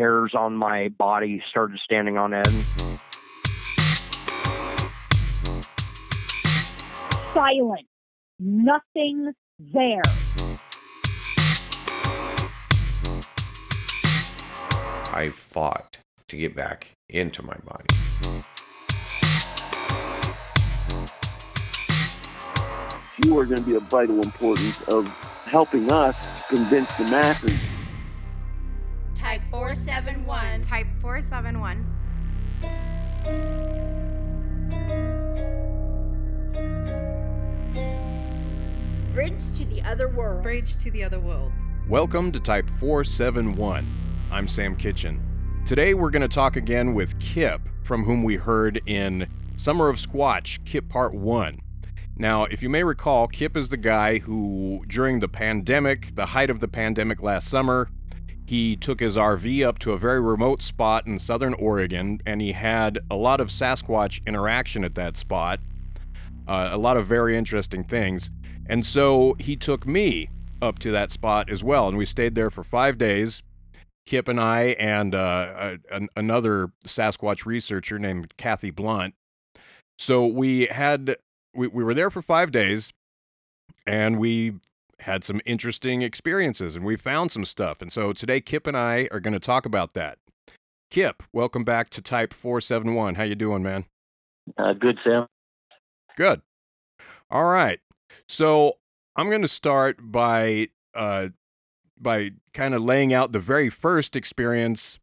hairs on my body started standing on end. Silent. Nothing there. I fought to get back into my body. You are going to be of vital importance of helping us convince the masses. Type 471. Type 471. Bridge to the other world. Bridge to the other world. Welcome to Type 471. I'm Sam Kitchen. Today we're going to talk again with Kip, from whom we heard in Summer of Squatch, Kip Part 1. Now, if you may recall, Kip is the guy who, during the pandemic, the height of the pandemic last summer, he took his RV up to a very remote spot in southern Oregon and he had a lot of Sasquatch interaction at that spot, uh, a lot of very interesting things. And so he took me up to that spot as well. And we stayed there for five days. Kip and I, and uh, a, another Sasquatch researcher named Kathy Blunt. So we had, we, we were there for five days and we had some interesting experiences and we found some stuff. And so today Kip and I are going to talk about that. Kip, welcome back to Type 471. How you doing, man? Uh, good, Sam. Good. All right. So I'm going to start by uh, by kind of laying out the very first experience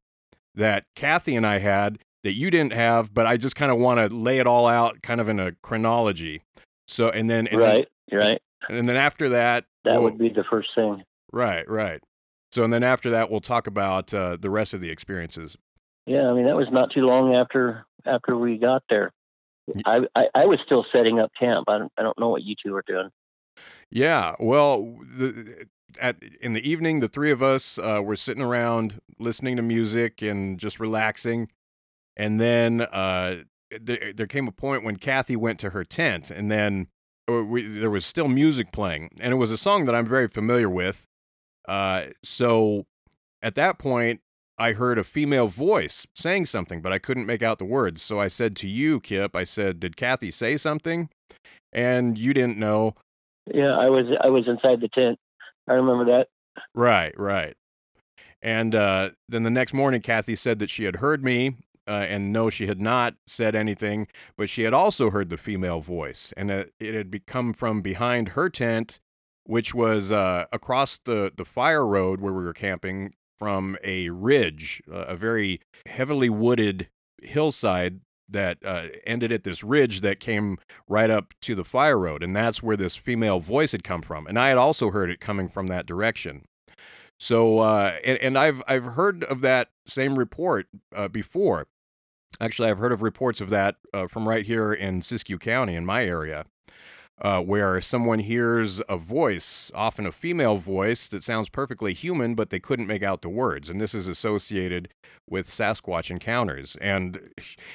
that Kathy and I had that you didn't have, but I just kind of want to lay it all out kind of in a chronology. So and then and right, then, right. And then after that, that we'll, would be the first thing. Right, right. So and then after that, we'll talk about uh, the rest of the experiences. Yeah, I mean that was not too long after after we got there. I, I, I was still setting up camp. I don't I don't know what you two are doing. Yeah, well, the, at in the evening, the three of us uh, were sitting around listening to music and just relaxing, and then uh, there, there came a point when Kathy went to her tent, and then we, there was still music playing, and it was a song that I'm very familiar with. Uh, so at that point, I heard a female voice saying something, but I couldn't make out the words. So I said to you, Kip, I said, "Did Kathy say something?" And you didn't know. Yeah, I was I was inside the tent. I remember that. Right, right. And uh, then the next morning, Kathy said that she had heard me, uh, and no, she had not said anything, but she had also heard the female voice, and it, it had come from behind her tent, which was uh, across the, the fire road where we were camping from a ridge, a very heavily wooded hillside that uh, ended at this ridge that came right up to the fire road, and that's where this female voice had come from. And I had also heard it coming from that direction. So, uh, and, and, I've I've heard of that same report uh, before. Actually, I've heard of reports of that uh, from right here in Siskiyou County, in my area uh, where someone hears a voice, often a female voice, that sounds perfectly human, but they couldn't make out the words. And this is associated with Sasquatch encounters. And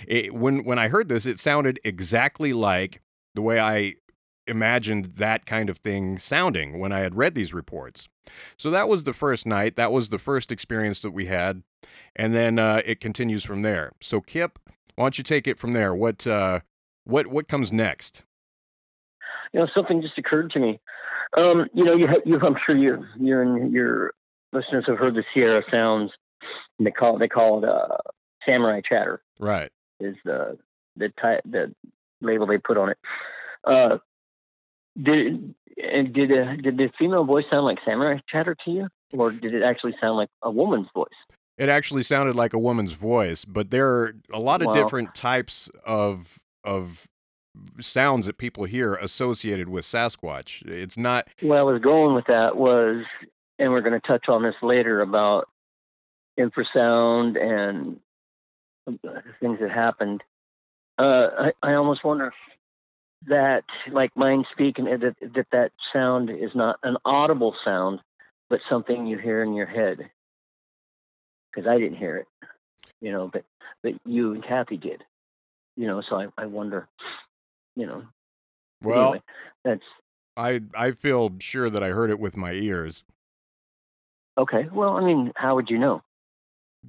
it, when, when I heard this, it sounded exactly like the way I imagined that kind of thing sounding when I had read these reports. So that was the first night. That was the first experience that we had. And then uh, it continues from there. So, Kip, why don't you take it from there? What, uh, what, what comes next? you know, something just occurred to me. Um, you know, you, you, I'm sure you, you and your listeners have heard the Sierra sounds. And they call they call it uh, samurai chatter. Right. Is the the type the label they put on it. Uh, did did uh, did the female voice sound like samurai chatter to you, or did it actually sound like a woman's voice? It actually sounded like a woman's voice, but there are a lot of wow. different types of of sounds that people hear associated with Sasquatch. It's not. Well, I was going with that was, and we're going to touch on this later about infrasound and things that happened. Uh, I, I almost wonder that, like mind speaking, that, that that sound is not an audible sound, but something you hear in your head. Because I didn't hear it, you know, but but you and Kathy did, you know. So I, I wonder you know. Well, anyway, that's. I I feel sure that I heard it with my ears. Okay. Well, I mean, how would you know?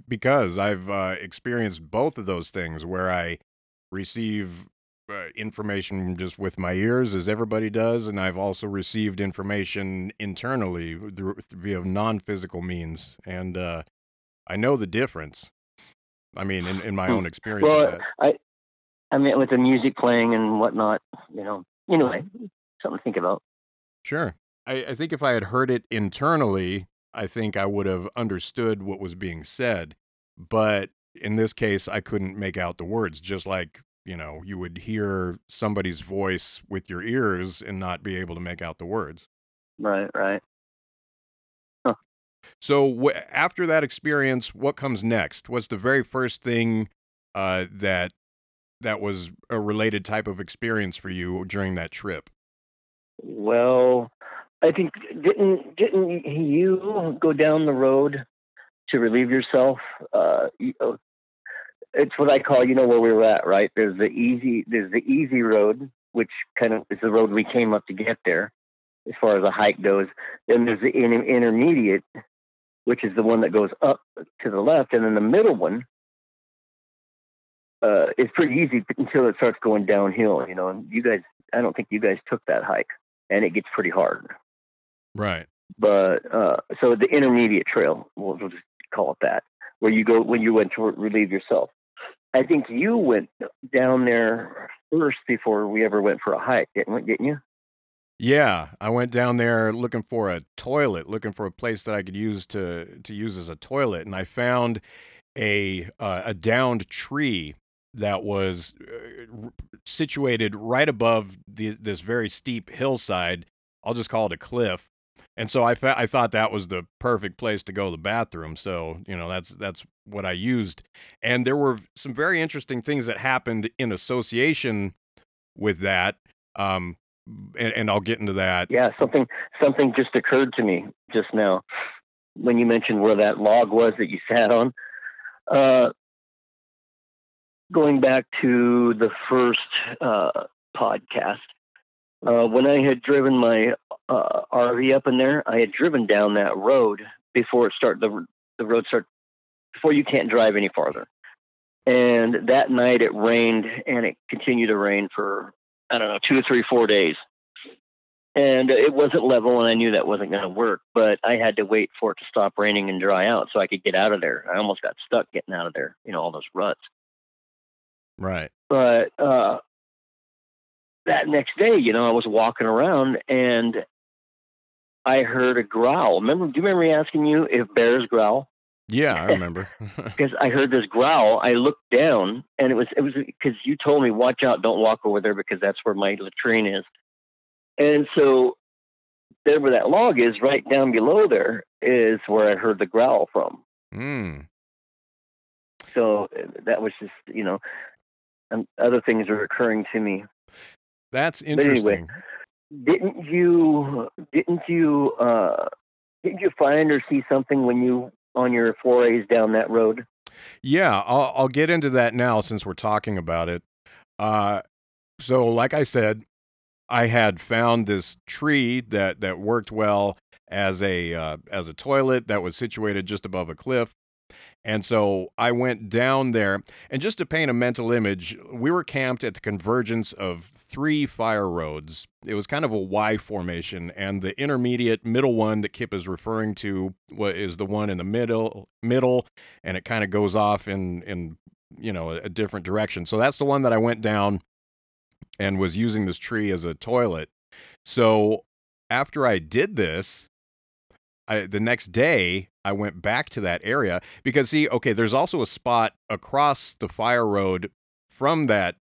because I've uh, experienced both of those things where I receive uh, information just with my ears, as everybody does, and I've also received information internally through, via non-physical means, and uh, I know the difference. I mean, in, in my own experience. Well. I, I mean, with the music playing and whatnot, you know. Anyway, something to think about. Sure. I, I think if I had heard it internally, I think I would have understood what was being said. But in this case, I couldn't make out the words, just like, you know, you would hear somebody's voice with your ears and not be able to make out the words. Right, right. So wh- after that experience, what comes next? What's the very first thing uh, that that was a related type of experience for you during that trip? Well, I think didn't didn't you go down the road to relieve yourself? Uh, know, it's what I call, you know, where we were at, right? There's the easy, there's the easy road, which kind of is the road we came up to get there, as far as a hike goes. Then there's the in, intermediate, which is the one that goes up to the left, and then the middle one uh, is pretty easy until it starts going downhill. You know, and you guys, I don't think you guys took that hike, and it gets pretty hard. Right. But uh, so the intermediate trail, we'll, we'll just call it that, where you go when you went to relieve yourself. I think you went down there first before we ever went for a hike, didn't we? Didn't you? Yeah, I went down there looking for a toilet, looking for a place that I could use to to use as a toilet, and I found a uh, a downed tree that was uh, situated right above the, this very steep hillside. I'll just call it a cliff. And so I fa- I thought that was the perfect place to go to the bathroom. So, you know, that's that's what I used. And there were some very interesting things that happened in association with that. Um, and, and I'll get into that. Yeah, something something just occurred to me just now when you mentioned where that log was that you sat on. Uh, going back to the first uh, podcast, uh, when I had driven my uh, RV up in there, I had driven down that road before it start the the road start before you can't drive any farther. And that night it rained, and it continued to rain for I don't know two or three, four days. And it wasn't level, and I knew that wasn't going to work. But I had to wait for it to stop raining and dry out so I could get out of there. I almost got stuck getting out of there, you know, all those ruts. Right. But uh, that next day, you know, I was walking around and I heard a growl. Remember? Do you remember me asking you if bears growl? Yeah, I remember. Because I heard this growl. I looked down, and it was it was because you told me, "Watch out! Don't walk over there because that's where my latrine is." And so, there where that log is, right down below there, is where I heard the growl from. mm. So that was just, you know, and other things are occurring to me. That's anyway, interesting. didn't you didn't you uh didn't you find or see something when you on your forays down that road Yeah, I'll, I'll get into that now since we're talking about it. Uh, so, like I said, I had found this tree that that worked well as a uh, as a toilet that was situated just above a cliff. And so I went down there, and just to paint a mental image, we were camped at the convergence of three fire roads. It was kind of a Y formation, and the intermediate middle one that Kip is referring to is the one in the middle middle, and it kind of goes off in in you know a, a different direction. So that's the one that I went down and was using this tree as a toilet. So after I did this, I, the next day I went back to that area because see, okay, there's also a spot across the fire road from that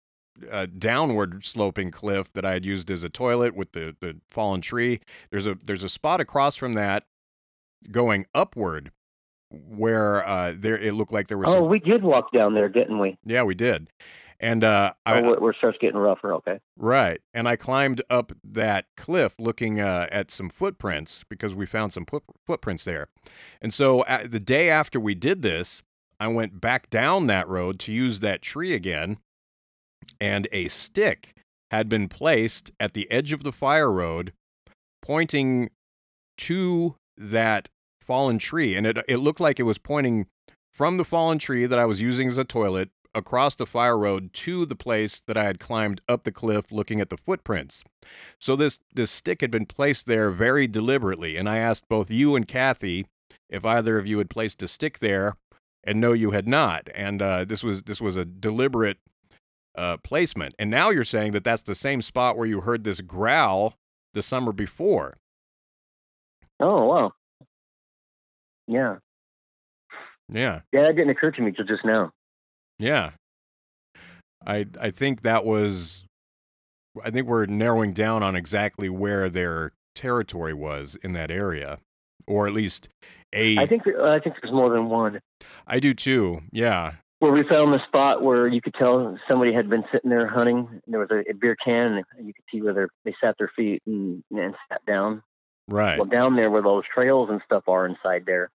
uh, downward sloping cliff that I had used as a toilet with the the fallen tree. There's a there's a spot across from that going upward where uh, there it looked like there was. oh some, we did walk down there didn't we yeah, we did, and uh, I, oh, where, it starts getting rougher okay Right. And I climbed up that cliff looking uh, at some footprints because we found some foot- footprints there. And so uh, the day after we did this, I went back down that road to use that tree again, and a stick had been placed at the edge of the fire road pointing to that fallen tree. And it, it looked like it was pointing from the fallen tree that I was using as a toilet across the fire road to the place that I had climbed up the cliff looking at the footprints. So this this stick had been placed there very deliberately, and I asked both you and Kathy if either of you had placed a stick there, and no, you had not. And uh, this was this was a deliberate uh, placement. And now you're saying that that's the same spot where you heard this growl the summer before. Oh wow. Yeah. Yeah. Yeah, that didn't occur to me till just now. Yeah. I I think that was I think we're narrowing down on exactly where their territory was in that area or at least a I think there- I think there's more than one. I do too. Yeah. Where we found the spot where you could tell somebody had been sitting there hunting. There was a, a beer can, and you could see where they're- they sat their feet and, and sat down. Right. Well, down there where those trails and stuff are inside there,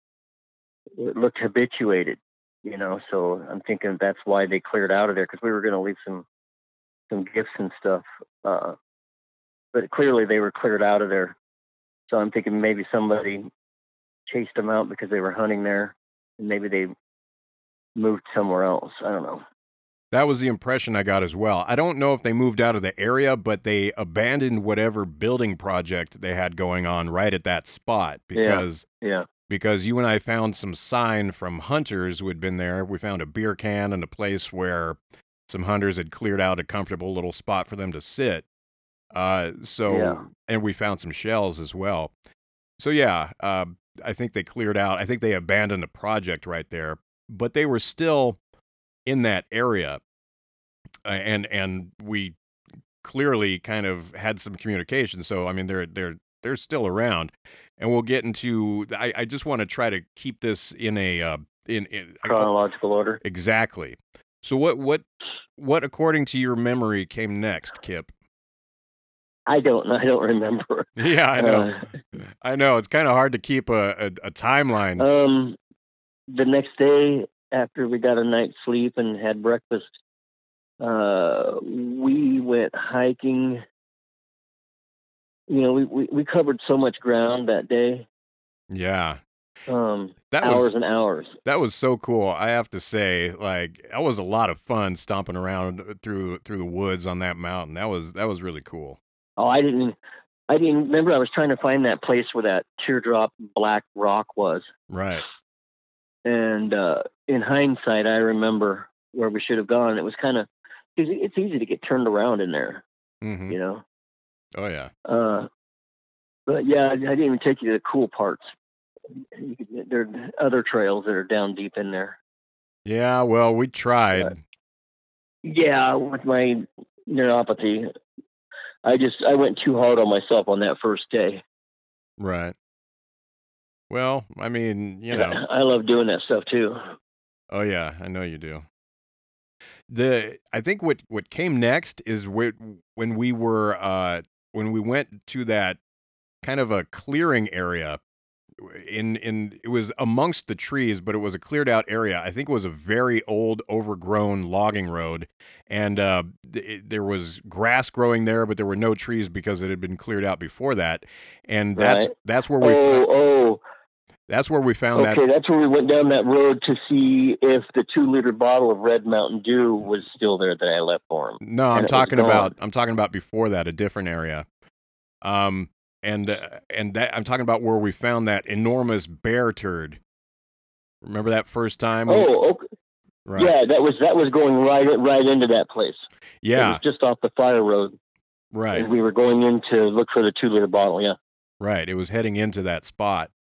it looked habituated, you know. So I'm thinking that's why they cleared out of there because we were going to leave some some gifts and stuff. Uh, but clearly they were cleared out of there. So I'm thinking maybe somebody chased them out because they were hunting there, and maybe they moved somewhere else. I don't know. That was the impression I got as well. I don't know if they moved out of the area, but they abandoned whatever building project they had going on right at that spot Yeah. because Yeah. because you and I found some sign from hunters who had been there. We found a beer can and a place where some hunters had cleared out a comfortable little spot for them to sit. Uh, so Yeah. and we found some shells as well. So yeah, uh, I think they cleared out. I think they abandoned the project right there, but they were still in that area, and and we clearly kind of had some communication. So I mean, they're they're they're still around, and we'll get into. I, I just want to try to keep this in a uh, in, in Chronological order. exactly. So what what what according to your memory came next, Kip? I don't. I don't remember. Yeah, I know. Uh, I know it's kind of hard to keep a, a, a timeline. Um, the next day after we got a night's sleep and had breakfast, uh, we went hiking. You know, we, we, we covered so much ground that day. yeah, Um, that hours was and hours. that was so cool. I have to say, like that was a lot of fun stomping around through through the woods on that mountain. That was that was really cool. Oh, I didn't. I didn't remember. I was trying to find that place where that teardrop black rock was, Right. And uh, in hindsight, I remember where we should have gone. It was kind of because it's easy to get turned around in there, hmm you know. Oh yeah. Uh, but yeah, I I didn't even take you to the cool parts. You could, there are other trails that are down deep in there. Yeah. Well, we tried. Yeah, with my neuropathy, I just I went too hard on myself on that first day. Right. Well, I mean, you know. I, love doing that stuff too. Oh yeah, I know you do. The I think what what came next is when when we were uh when we went to that kind of a clearing area in in it was amongst the trees but it was a cleared out area i think it was a very old overgrown logging road and uh th- there was grass growing there but there were no trees because it had been cleared out before that and that's Right. that's where we Oh, fo- oh, that's where we found that okay. That's where we went down that road to see if the two liter bottle of Red Mountain Dew was still there that I left for him. No, I'm talking about I'm talking about before that, a different area. Um, and uh, and that I'm talking about where we found that enormous bear turd. Remember that first time? we- Oh, okay. right. yeah. That was that was going right right into that place. It yeah, was just off the fire road, right, and we were going in to look for the two liter bottle. Yeah. right. It was heading into that spot.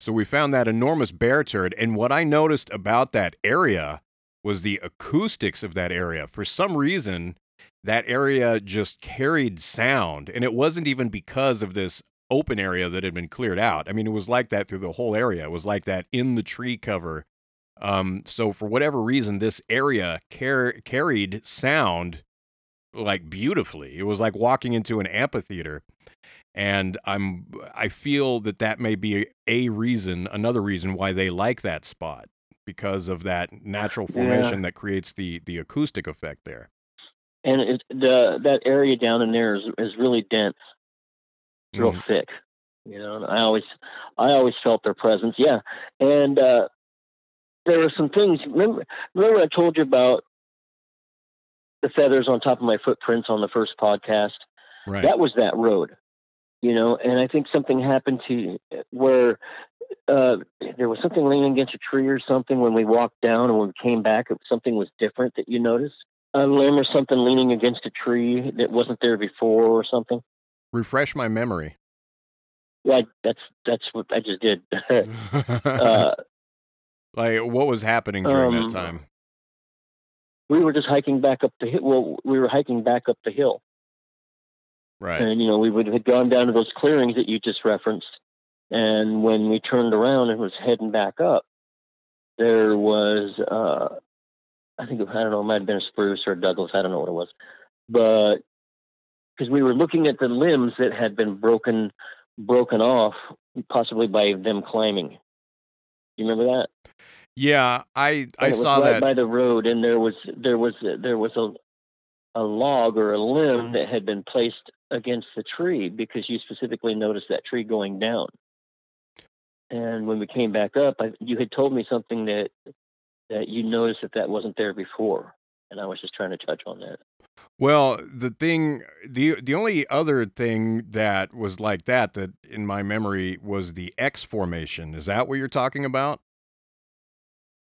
So we found that enormous bear turd, and what I noticed about that area was the acoustics of that area. For some reason, that area just carried sound, and it wasn't even because of this open area that had been cleared out. I mean, it was like that through the whole area. It was like that in the tree cover. Um, so for whatever reason, this area car- carried sound like beautifully. It was like walking into an amphitheater. And I'm I feel that that may be a reason, another reason why they like that spot because of that natural Yeah. formation that creates the the acoustic effect there. and it, the that area down in there is is really dense, real Mhm. thick. You know, and I always I always felt their presence. Yeah, and uh, there were some things. Remember, remember I told you about the feathers on top of my footprints on the first podcast. Right. That was that road, you know. And I think something happened to where uh, there was something leaning against a tree or something when we walked down, and when we came back, it, something was different that you noticed. A limb or something leaning against a tree that wasn't there before, or something. Refresh my memory. Yeah, that's that's what I just did. uh, like what was happening during um, that time? we were just hiking back up the hill. Well, we were hiking back up the hill, Right. and you know we would have gone down to those clearings that you just referenced. And when we turned around and was heading back up, there was uh, I think I don't know, it might have been a spruce or a Douglas. I don't know what it was, but because we were looking at the limbs that had been broken broken off, possibly by them climbing. You remember that? Yeah, I I and it was saw right that. by the road, and there was there was there was a a log or a limb that had been placed against the tree because you specifically noticed that tree going down. And when we came back up, I, you had told me something that that you noticed that that wasn't there before, and I was just trying to touch on that. Well, the thing, the the only other thing that was like that that in my memory was the X formation. Is that what you're talking about?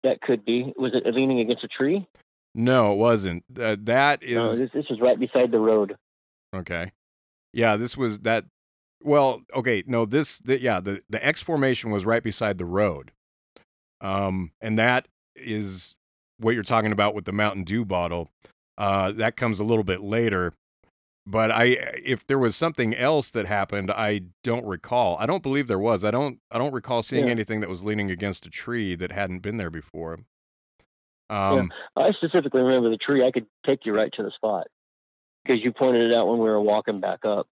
That could be. Was it leaning against a tree? No, it wasn't. Uh, that no, is this this was right beside the road. okay. Yeah, this was that. Well, okay, no, this, the, yeah, the the X formation was right beside the road, um, and that is what you're talking about with the Mountain Dew bottle. Uh, that comes a little bit later. But I, if there was something else that happened, I don't recall. I don't believe there was. I don't. I don't recall seeing Yeah. anything that was leaning against a tree that hadn't been there before. Um, I specifically remember the tree. I could take you right to the spot because you pointed it out when we were walking back up.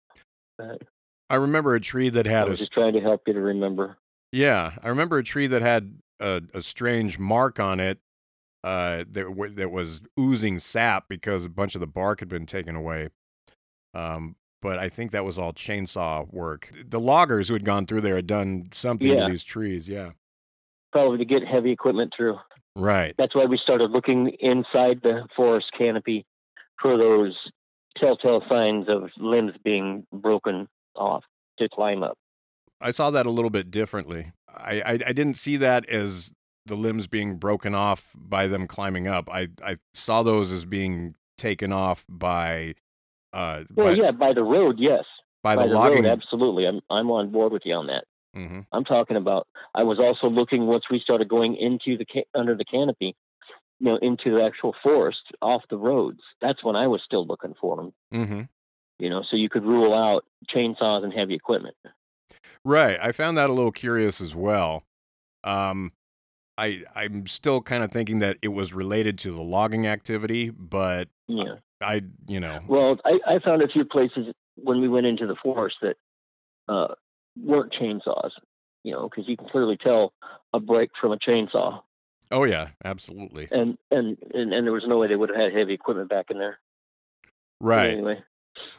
But I remember a tree that I had a was just trying to help you to remember. Yeah, I remember a tree that had a, a strange mark on it uh, that w- that was oozing sap because a bunch of the bark had been taken away. Um, but I think that was all chainsaw work. The loggers who had gone through there had done something Yeah. to these trees. Yeah, Probably to get heavy equipment through. right. That's why we started looking inside the forest canopy for those telltale signs of limbs being broken off to climb up. I saw that a little bit differently. I, I I didn't see that as the limbs being broken off by them climbing up. I I saw those as being taken off by uh Well, by, yeah, by the road, yes. by, By the the logging. road, absolutely. I'm I'm on board with you on that. Mm-hmm. I'm talking about. I was also looking once we started going into the ca- under the canopy, you know, into the actual forest off the roads. That's when I was still looking for them. hmm You know, so you could rule out chainsaws and heavy equipment. Right. I found that a little curious as well. Um, I I'm still kind of thinking that it was related to the logging activity, but Yeah. I you know Well, I, I found a few places when we went into the forest that uh, weren't chainsaws. You know, because you can clearly tell a break from a chainsaw, oh yeah, absolutely and and and, and there was no way they would have had heavy equipment back in there. But right. Anyway,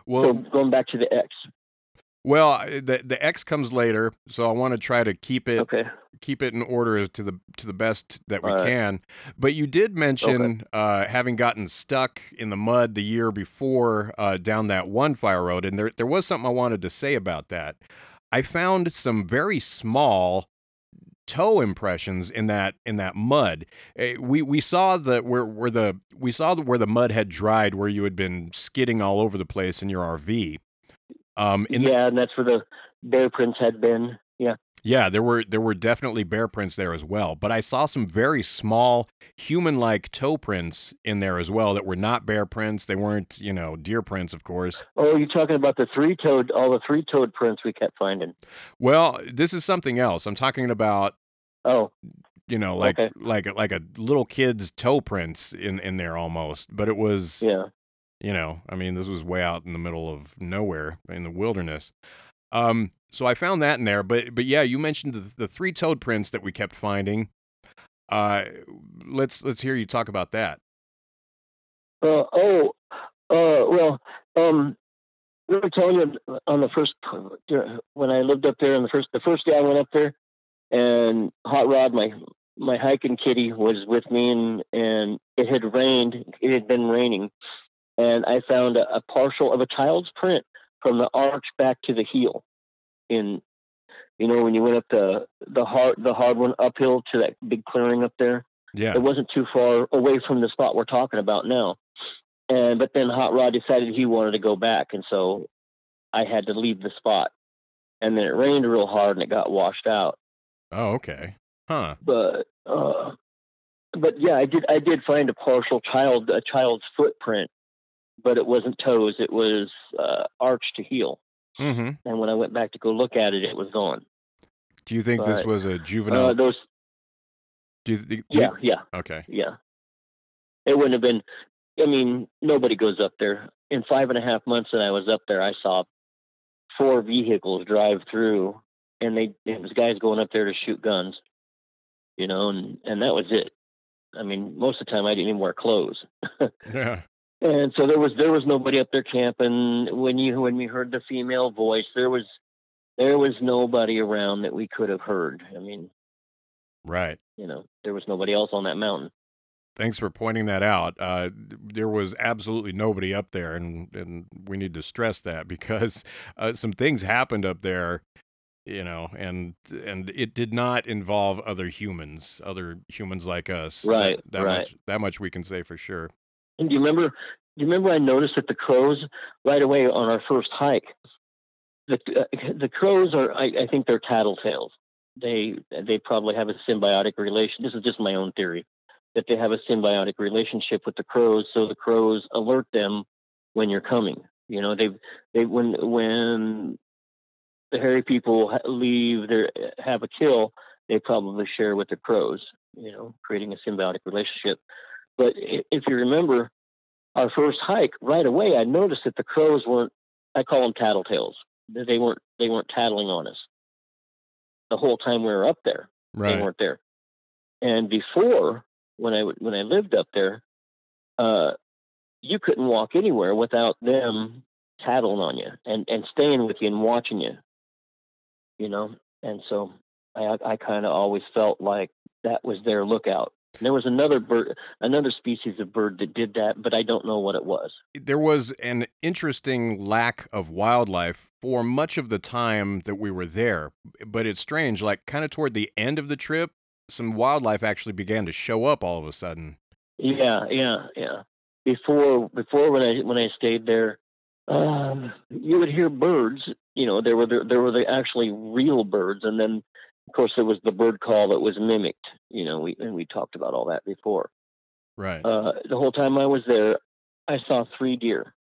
Well, so going back to the X. well, the the X comes later, so I want to try to keep it Okay. keep it in order as to the to the best that we right. can. But you did mention uh, having gotten stuck in the mud the year before uh, down that one fire road, and there there was something I wanted to say about that. I found some very small toe impressions in that in that mud. Eh, we we saw the where where the we saw the, where the mud had dried, where you had been skidding all over the place in your RV. Um, in the- yeah, and that's where the bear prints had been. Yeah. Yeah, there were there were definitely bear prints there as well, but I saw some very small human-like toe prints in there as well that were not bear prints. They weren't, you know, deer prints, of course. Oh, you're talking about the three toed, all the three toed prints we kept finding. Well, this is something else. I'm talking about, Oh, you know, like Okay. like like a little kid's toe prints in in there almost, but it was, yeah. you know, I mean, this was way out in the middle of nowhere in the wilderness. Um, so I found that in there, but but yeah, you mentioned the, the three toed prints that we kept finding. Uh, let's let's hear you talk about that. Uh, oh, uh, well, um, we were telling you on the first when I lived up there, and the first the first day I went up there, and Hot Rod, my my hiking kitty was with me, and and it had rained. It had been raining, and I found a, a partial of a child's print from the arch back to the heel. In you know when you went up the the hard the hard one uphill to that big clearing up there. Yeah. It wasn't too far away from the spot we're talking about now. And but then Hot Rod decided he wanted to go back, and so I had to leave the spot. And then it rained real hard, and it got washed out. Oh, okay. Huh. But uh, but yeah, I did I did find a partial child a child's footprint, but it wasn't toes. It was uh, arch to heel. Mm-hmm. And when I went back to go look at it, it was gone. Do you think this was a juvenile? Uh, those do you, do yeah you- yeah Okay. yeah. It wouldn't have been. I mean, nobody goes up there. In five and a half months that I was up there, I saw four vehicles drive through, and they it was guys going up there to shoot guns, you know, and and that was it. I mean, most of the time I didn't even wear clothes, Yeah. And so there was there was nobody up there camping. When you when we heard the female voice, there was there was nobody around that we could have heard. I mean, Right. you know, there was nobody else on that mountain. Thanks for pointing that out. Uh, there was absolutely nobody up there, and and we need to stress that because uh, some things happened up there, you know, and and it did not involve other humans, other humans like us. That- Right, That, right. much. That much we can say for sure. And do you remember? Do you remember? I noticed that the crows right away on our first hike. The uh, the crows are. I, I think they're tattletales. They they probably have a symbiotic relation. This is just my own theory that they have a symbiotic relationship with the crows, so the crows alert them when you're coming. You know, they they when when the hairy people leave their have a kill, they probably share with the crows. You know, creating a symbiotic relationship. But if you remember our first hike, right away I noticed that the crows weren't. I call them tattletales. They weren't. They weren't tattling on us the whole time we were up there. They weren't there. And before, when I when I lived up there, uh, you couldn't walk anywhere without them tattling on you and and staying with you and watching you. You know, and so I I kind of always felt like that was their lookout. There was another bird, another species of bird that did that, but I don't know what it was. there was an interesting lack of wildlife for much of the time that we were there. But it's strange, like kind of toward the end of the trip, some wildlife actually began to show up all of a sudden. Yeah, yeah, yeah. Before before when I when I stayed there, um, you would hear birds. You know, there were the, there were the actually real birds, and then of course there was the bird call that was mimicked. You know, we and we talked about all that before. Right. Uh, the whole time I was there, I saw three deer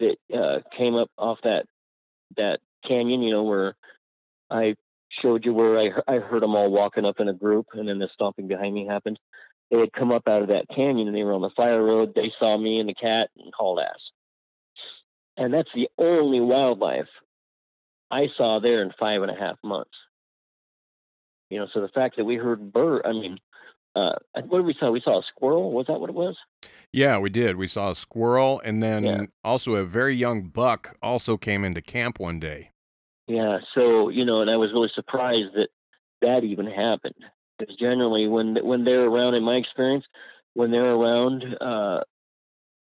that uh, came up off that that canyon. You know, where I showed you where I I heard them all walking up in a group, and then the stomping behind me happened. They had come up out of that canyon, and they were on the fire road. They saw me and the cat and hauled ass. And that's the only wildlife I saw there in five and a half months. You know, so the fact that we heard bird, I mean, uh, what did we saw? We saw a squirrel. Was that what it was? Yeah, we did. We saw a squirrel, and then Yeah. also a very young buck also came into camp one day. Yeah, so you know, and I was really surprised that that even happened. Because generally, when when they're around, in my experience, when they're around, uh,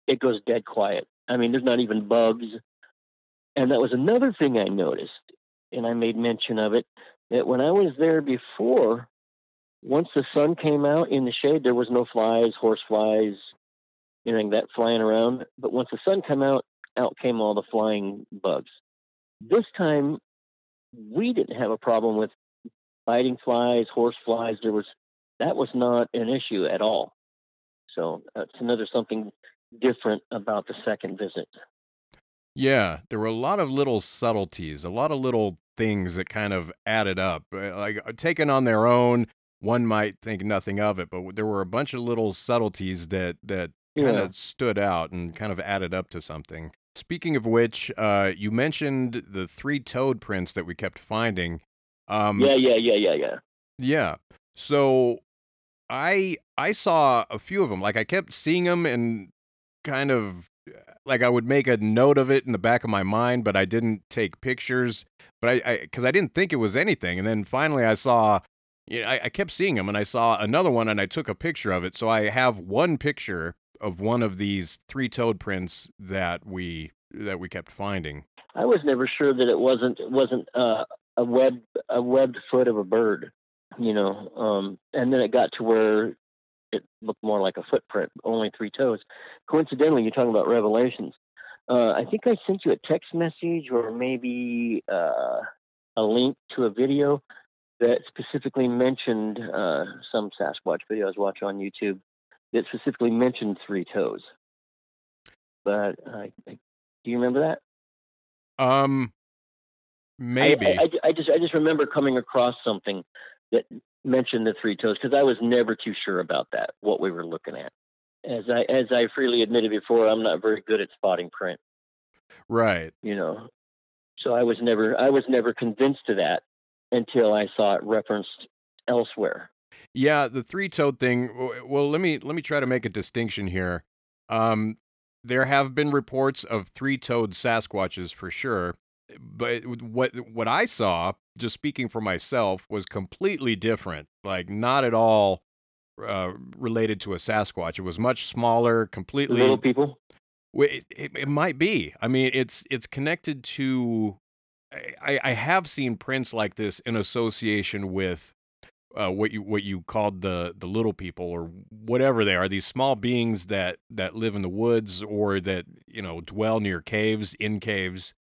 it goes dead quiet. I mean, there's not even bugs. And that was another thing I noticed, and I made mention of it that when I was there before, once the sun came out in the shade, there was no flies, horse flies, anything that flying around. But once the sun came out, out came all the flying bugs. This time, we didn't have a problem with biting flies, horse flies. There was that was not an issue at all. So uh, that's another something different about the second visit. Yeah, there were a lot of little subtleties, a lot of little things that kind of added up. Uh, Like uh, taken on their own, one might think nothing of it, but there were a bunch of little subtleties that that kind Yeah. of stood out and kind of added up to something. Speaking of which, uh, you mentioned the three toed prints that we kept finding. Um, yeah, yeah, yeah, yeah, yeah. yeah. So I I saw a few of them. Like I kept seeing them and kind of like I would make a note of it in the back of my mind, but I didn't take pictures. But I because I, didn't think it was anything, and then finally I saw Yeah, I, I kept seeing them, and I saw another one, and I took a picture of it. So I have one picture of one of these three-toed prints that we that we kept finding. I was never sure that it wasn't wasn't uh, a web a webbed foot of a bird, you know. Um, and then it got to where it looked more like a footprint, only three toes. Coincidentally, you're talking about revelations. Uh, I think I sent you a text message or maybe uh, a link to a video that specifically mentioned uh, some Sasquatch video I was watching on YouTube that specifically mentioned three toes. But uh, do you remember that? Um, maybe. I, I, I just I just remember coming across something that mentioned the three toes because I was never too sure about that what we were looking at. As I as I freely admitted before, I'm not very good at spotting print. right. You know, so I was never I was never convinced of that until I saw it referenced elsewhere. Yeah, the three-toed thing. Well, let me let me try to make a distinction here. Um, there have been reports of three-toed Sasquatches for sure, but what what I saw, just speaking for myself, was completely different. Like not at all uh, related to a Sasquatch. It was much smaller, completely. little people. It, it, it might be. I mean, it's it's connected to. I, I have seen prints like this in association with uh, what you what you called the the little people or whatever they are. These small beings that that live in the woods or that you know dwell near caves, in caves.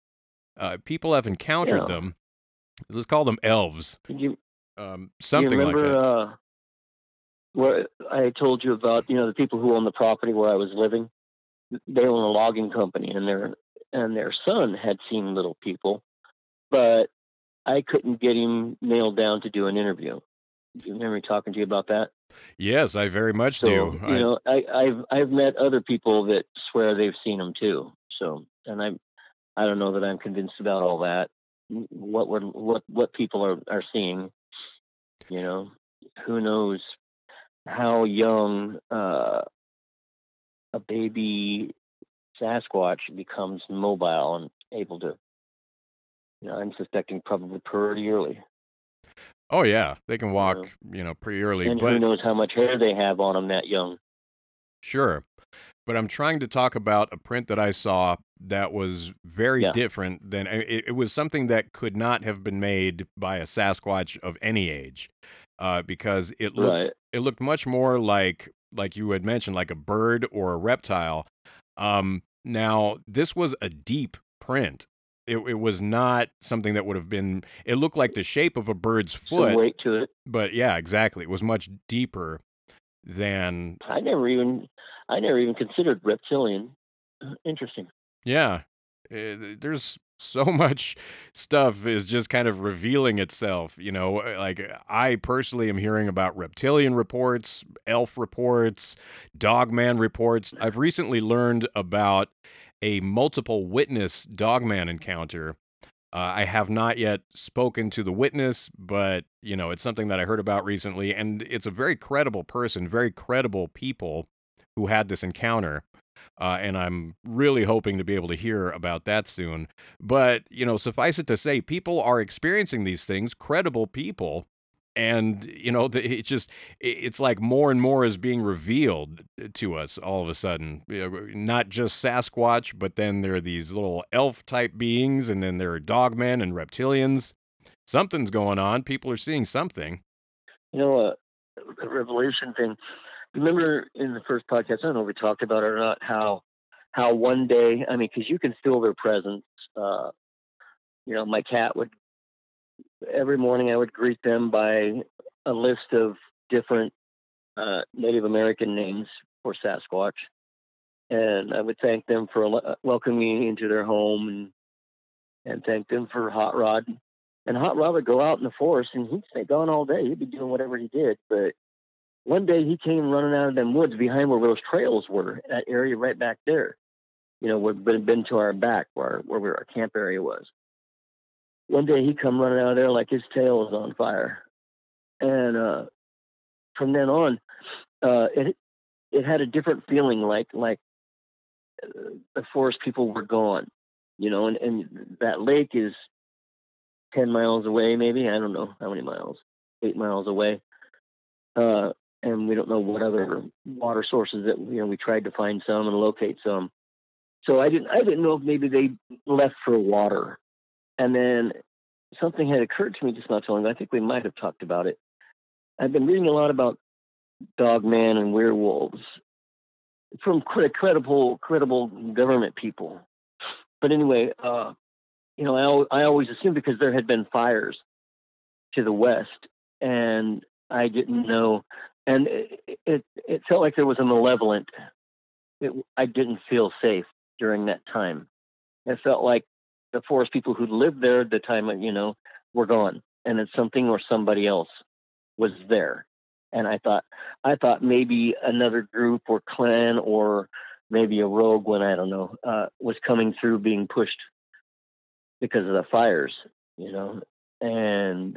Uh, people have encountered Yeah. them. Let's call them elves. You Um, something like that. uh, where I told you about you know the people who own the property where I was living? They own a logging company, and their and their son had seen little people, but I couldn't get him nailed down to do an interview. Do you remember me talking to you about that? yes, I very much So do. you I, know, I, I've I've met other people that swear they've seen them too. So, and I I don't know that I'm convinced about all that. What we're, what what people are are seeing, you know, who knows how young uh, a baby Sasquatch becomes mobile and able to. You know, I'm suspecting probably pretty early. oh yeah, they can walk. know. You know, pretty early. And but who knows how much hair they have on them that young. Sure. But I'm trying to talk about a print that I saw that was very Yeah. different than it, it was something that could not have been made by a Sasquatch of any age, uh, because it looked Right. it looked much more like like you had mentioned, like a bird or a reptile. Um, now this was a deep print. It, it was not something that would have been. It looked like the shape of a bird's foot, weight to it. but yeah, exactly. It was much deeper than I never even I never even considered reptilian. Uh, Interesting. Yeah. Uh, there's so much stuff is just kind of revealing itself, you know, uh, like I personally am hearing about reptilian reports, elf reports, dogman reports. I've recently learned about a multiple witness dogman encounter. Uh, I have not yet spoken to the witness, but you know, it's something that I heard about recently and it's a very credible person, very credible people who had this encounter. Uh, and I'm really hoping to be able to hear about that soon. But, you know, suffice it to say, people are experiencing these things, credible people. And, you know, it's just, it's like more and more is being revealed to us all of a sudden. Not just Sasquatch, but then there are these little elf type beings, and then there are dogmen and reptilians. Something's going on. People are seeing something. You know, uh, the revelation thing. Remember in the first podcast, I don't know if we talked about it or not, how how one day, I mean, because you can feel their presence. Uh, you know, my cat would every morning I would greet them by a list of different uh, Native American names for Sasquatch, and I would thank them for welcoming me into their home and and thank them for Hot Rod. And Hot Rod would go out in the forest and he'd stay gone all day. He'd be doing whatever he did. But one day he came running out of them woods behind where those trails were, that area right back there. You know, would been been to our back where where our camp area was. One day he come running out of there like his tail was on fire, and uh, from then on, uh, it it had a different feeling, like like uh, the forest people were gone, you know, and, and that lake is ten miles away, maybe I don't know how many miles, eight miles away. Uh, and we don't know what other water sources that you know we tried to find some and locate some. So I didn't I didn't know if maybe they left for water, and then something had occurred to me just not so long ago. I think we might have talked about it. I've been reading a lot about dogman and werewolves from cre- credible credible government people. But anyway, uh, you know, I, I always assumed because there had been fires to the west, and I didn't know, and it it, it felt like there was a malevolent. It, I didn't feel safe during that time. It felt like the forest people who lived there at the time, you know, were gone, and it's something or somebody else was there. And I thought, I thought maybe another group or clan or maybe a rogue one, I don't know, uh, was coming through, being pushed because of the fires, you know. And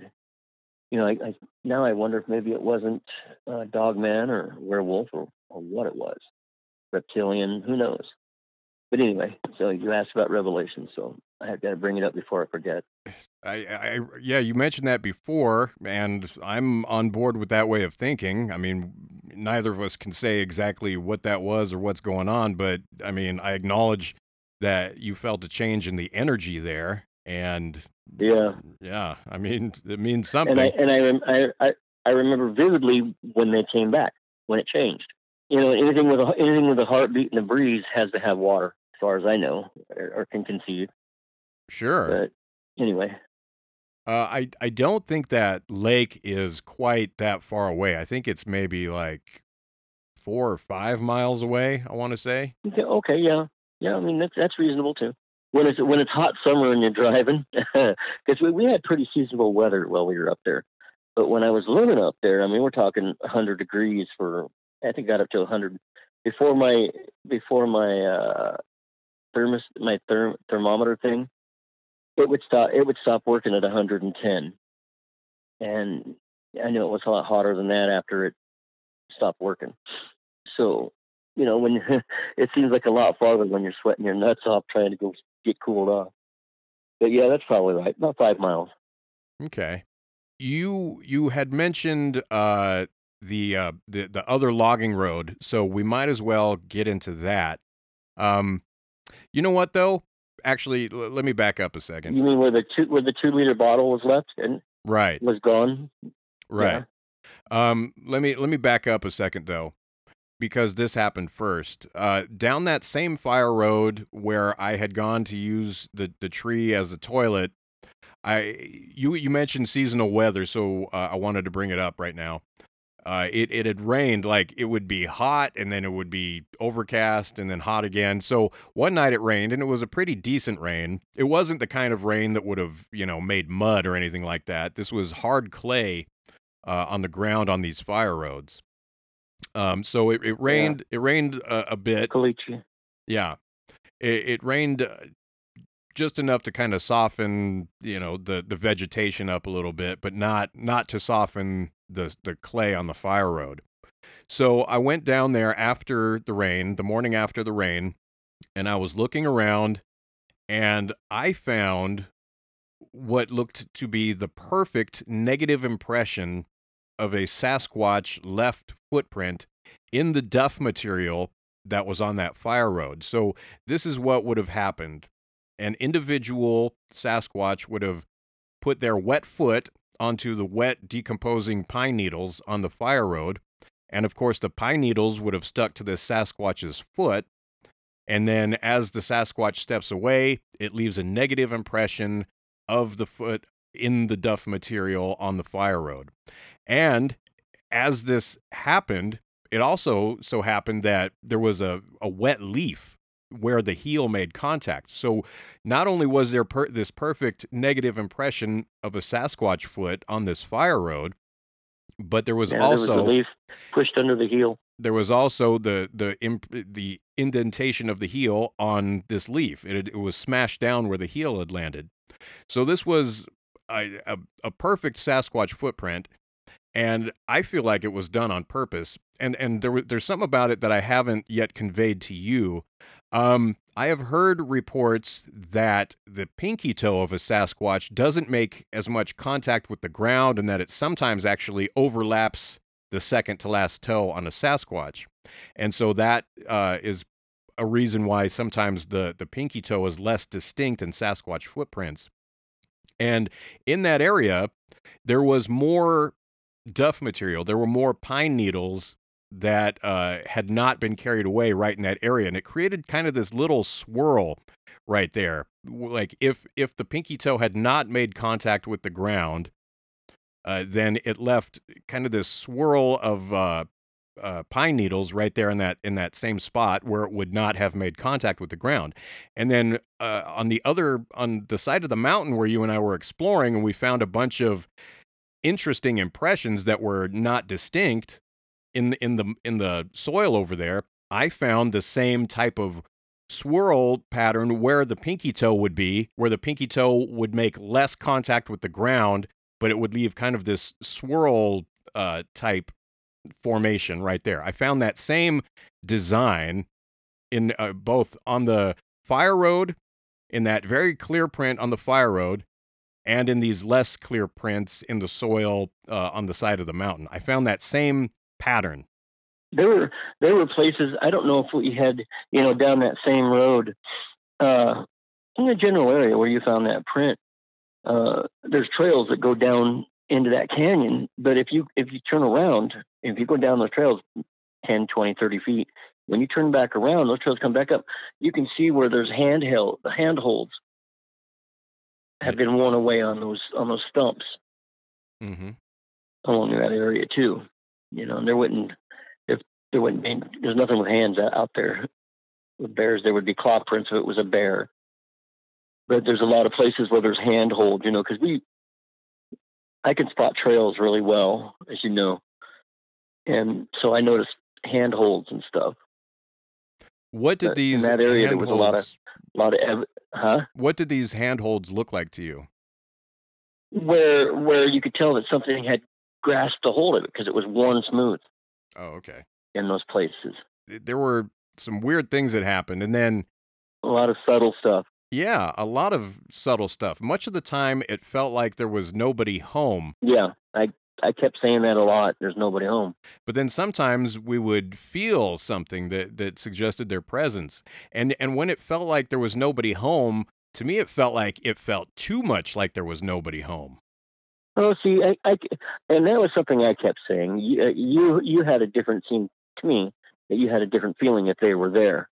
you know, I, I now I wonder if maybe it wasn't uh, Dogman or werewolf or, or what it was, reptilian, who knows. But anyway, so you asked about Revelation, so I have got to bring it up before I forget. I, I, yeah, you mentioned that before, and I'm on board with that way of thinking. I mean, neither of us can say exactly what that was or what's going on, but I mean, I acknowledge that you felt a change in the energy there, and Yeah, yeah, I mean, it means something. and I and I, rem- I I I remember vividly when they came back when it changed. You know, anything with a anything with a heartbeat and a breeze has to have water, as far as I know or, or can conceive. sure. But anyway, Uh, I I don't think that lake is quite that far away. I think it's maybe like four or five miles away. I want to say. okay, okay, yeah, yeah. I mean that's that's reasonable too. When it's when it's hot summer and you're driving, because we we had pretty seasonable weather while we were up there. But when I was living up there, I mean, we're talking 100 degrees for I think got up to 100 before my before my uh thermos my therm, thermometer thing. It would stop. It would stop working at 110, and I knew it was a lot hotter than that after it stopped working. So, you know, when it seems like a lot farther when you're sweating your nuts off trying to go get cooled off. But yeah, that's probably right. About five miles. Okay. You you had mentioned uh the uh the the other logging road, so we might as well get into that. Um you know what though? Actually, l- let me back up a second. You mean where the two where the two liter bottle was left and Right. was gone? Right. Um, let me let me back up a second though, because this happened first. Uh, down that same fire road where I had gone to use the the tree as a toilet, I you you mentioned seasonal weather, so uh, I wanted to bring it up right now. Uh, it it had rained like it would be hot and then it would be overcast and then hot again. So one night it rained and it was a pretty decent rain. It wasn't the kind of rain that would have you know made mud or anything like that. This was hard clay uh, on the ground on these fire roads. Um, so it, it rained. It rained a, a bit. Caliche. Yeah, it, it rained uh, just enough to kind of soften, you know, the the vegetation up a little bit, but not not to soften the the clay on the fire road. So I went down there after the rain, the morning after the rain, and I was looking around, and I found what looked to be the perfect negative impression of a Sasquatch left footprint in the duff material that was on that fire road. So this is what would have happened. An individual Sasquatch would have put their wet foot onto the wet decomposing pine needles on the fire road. And of course, the pine needles would have stuck to this Sasquatch's foot. And then as the Sasquatch steps away, it leaves a negative impression of the foot in the duff material on the fire road. And as this happened, it also so happened that there was a, a wet leaf where the heel made contact. So not only was there per- this perfect negative impression of a Sasquatch foot on this fire road, but there was Yeah, also there was a leaf pushed under the heel. there was also the the imp- the indentation of the heel on this leaf. It, had- it was smashed down where the heel had landed. So this was a, a, a perfect Sasquatch footprint, and I feel like it was done on purpose. And and there there's something about it that I haven't yet conveyed to you. Um, I have heard reports that the pinky toe of a Sasquatch doesn't make as much contact with the ground and that it sometimes actually overlaps the second to last toe on a Sasquatch. And so that uh, is a reason why sometimes the, the pinky toe is less distinct in Sasquatch footprints. And in that area, there was more duff material, there were more pine needles that uh, had not been carried away right in that area, and it created kind of this little swirl right there. Like if if the pinky toe had not made contact with the ground, uh, then it left kind of this swirl of uh, uh, pine needles right there in that in that same spot where it would not have made contact with the ground. And then uh, on the other on the side of the mountain where you and I were exploring, and we found a bunch of interesting impressions that were not distinct in the, in the in the soil over there, I found the same type of swirl pattern where the pinky toe would be, where the pinky toe would make less contact with the ground, but it would leave kind of this swirl uh, type formation right there. I found that same design in uh, both on the fire road, in that very clear print on the fire road, and in these less clear prints in the soil uh, on the side of the mountain. I found that same pattern? There were there were places I don't know if we had you know down that same road uh, in the general area where you found that print. Uh, there's trails that go down into that canyon, but if you if you turn around, if you go down those trails 10, 20, 30 feet, when you turn back around, those trails come back up. You can see where there's handheld the handholds have been worn away on those on those stumps mm-hmm. along that area too. You know, and there wouldn't if there wouldn't be there's nothing with hands out there with bears. There would be claw prints if it was a bear. But there's a lot of places where there's handhold, you know, because we I can spot trails really well, as you know, and so I noticed handholds and stuff. What did these in that area there was a lot of handholds- a lot of ev- huh what did these handholds look like to you? where where you could tell that something had grasped a hold of it because it was worn smooth Oh, okay. in those places. There were some weird things that happened, and then A lot of subtle stuff. yeah, a lot of subtle stuff. Much of the time, it felt like there was nobody home, Yeah, I I kept saying that a lot. There's nobody home. but then sometimes we would feel something that that suggested their presence, and and when it felt like there was nobody home. To me, it felt like it felt too much like there was nobody home. Oh, see, I, I and that was something I kept saying. You, uh, you you had a different seem to me that you had a different feeling if they were there.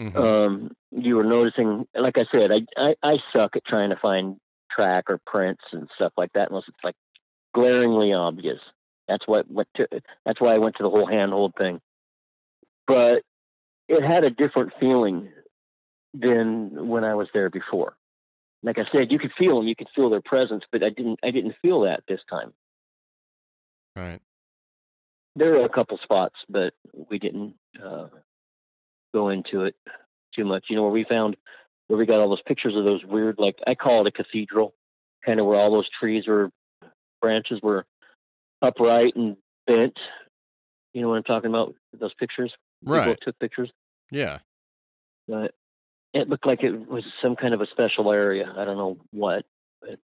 Mhm. Um, you were noticing, like I said, I, I I suck at trying to find track or prints and stuff like that unless it's like glaringly obvious. That's what went to. That's why I went to the whole handhold thing. But it had a different feeling than when I was there before. Like I said, you could feel them, you could feel their presence, but I didn't. I didn't feel that this time. Right. There were a couple spots, but we didn't uh, go into it too much. You know where we found where we got all those pictures of those weird, like I call it a cathedral, kind of where all those trees were branches were upright and bent. You know what I'm talking about? Those pictures. People Right. took pictures, Yeah. but it looked like it was some kind of a special area. I don't know what, but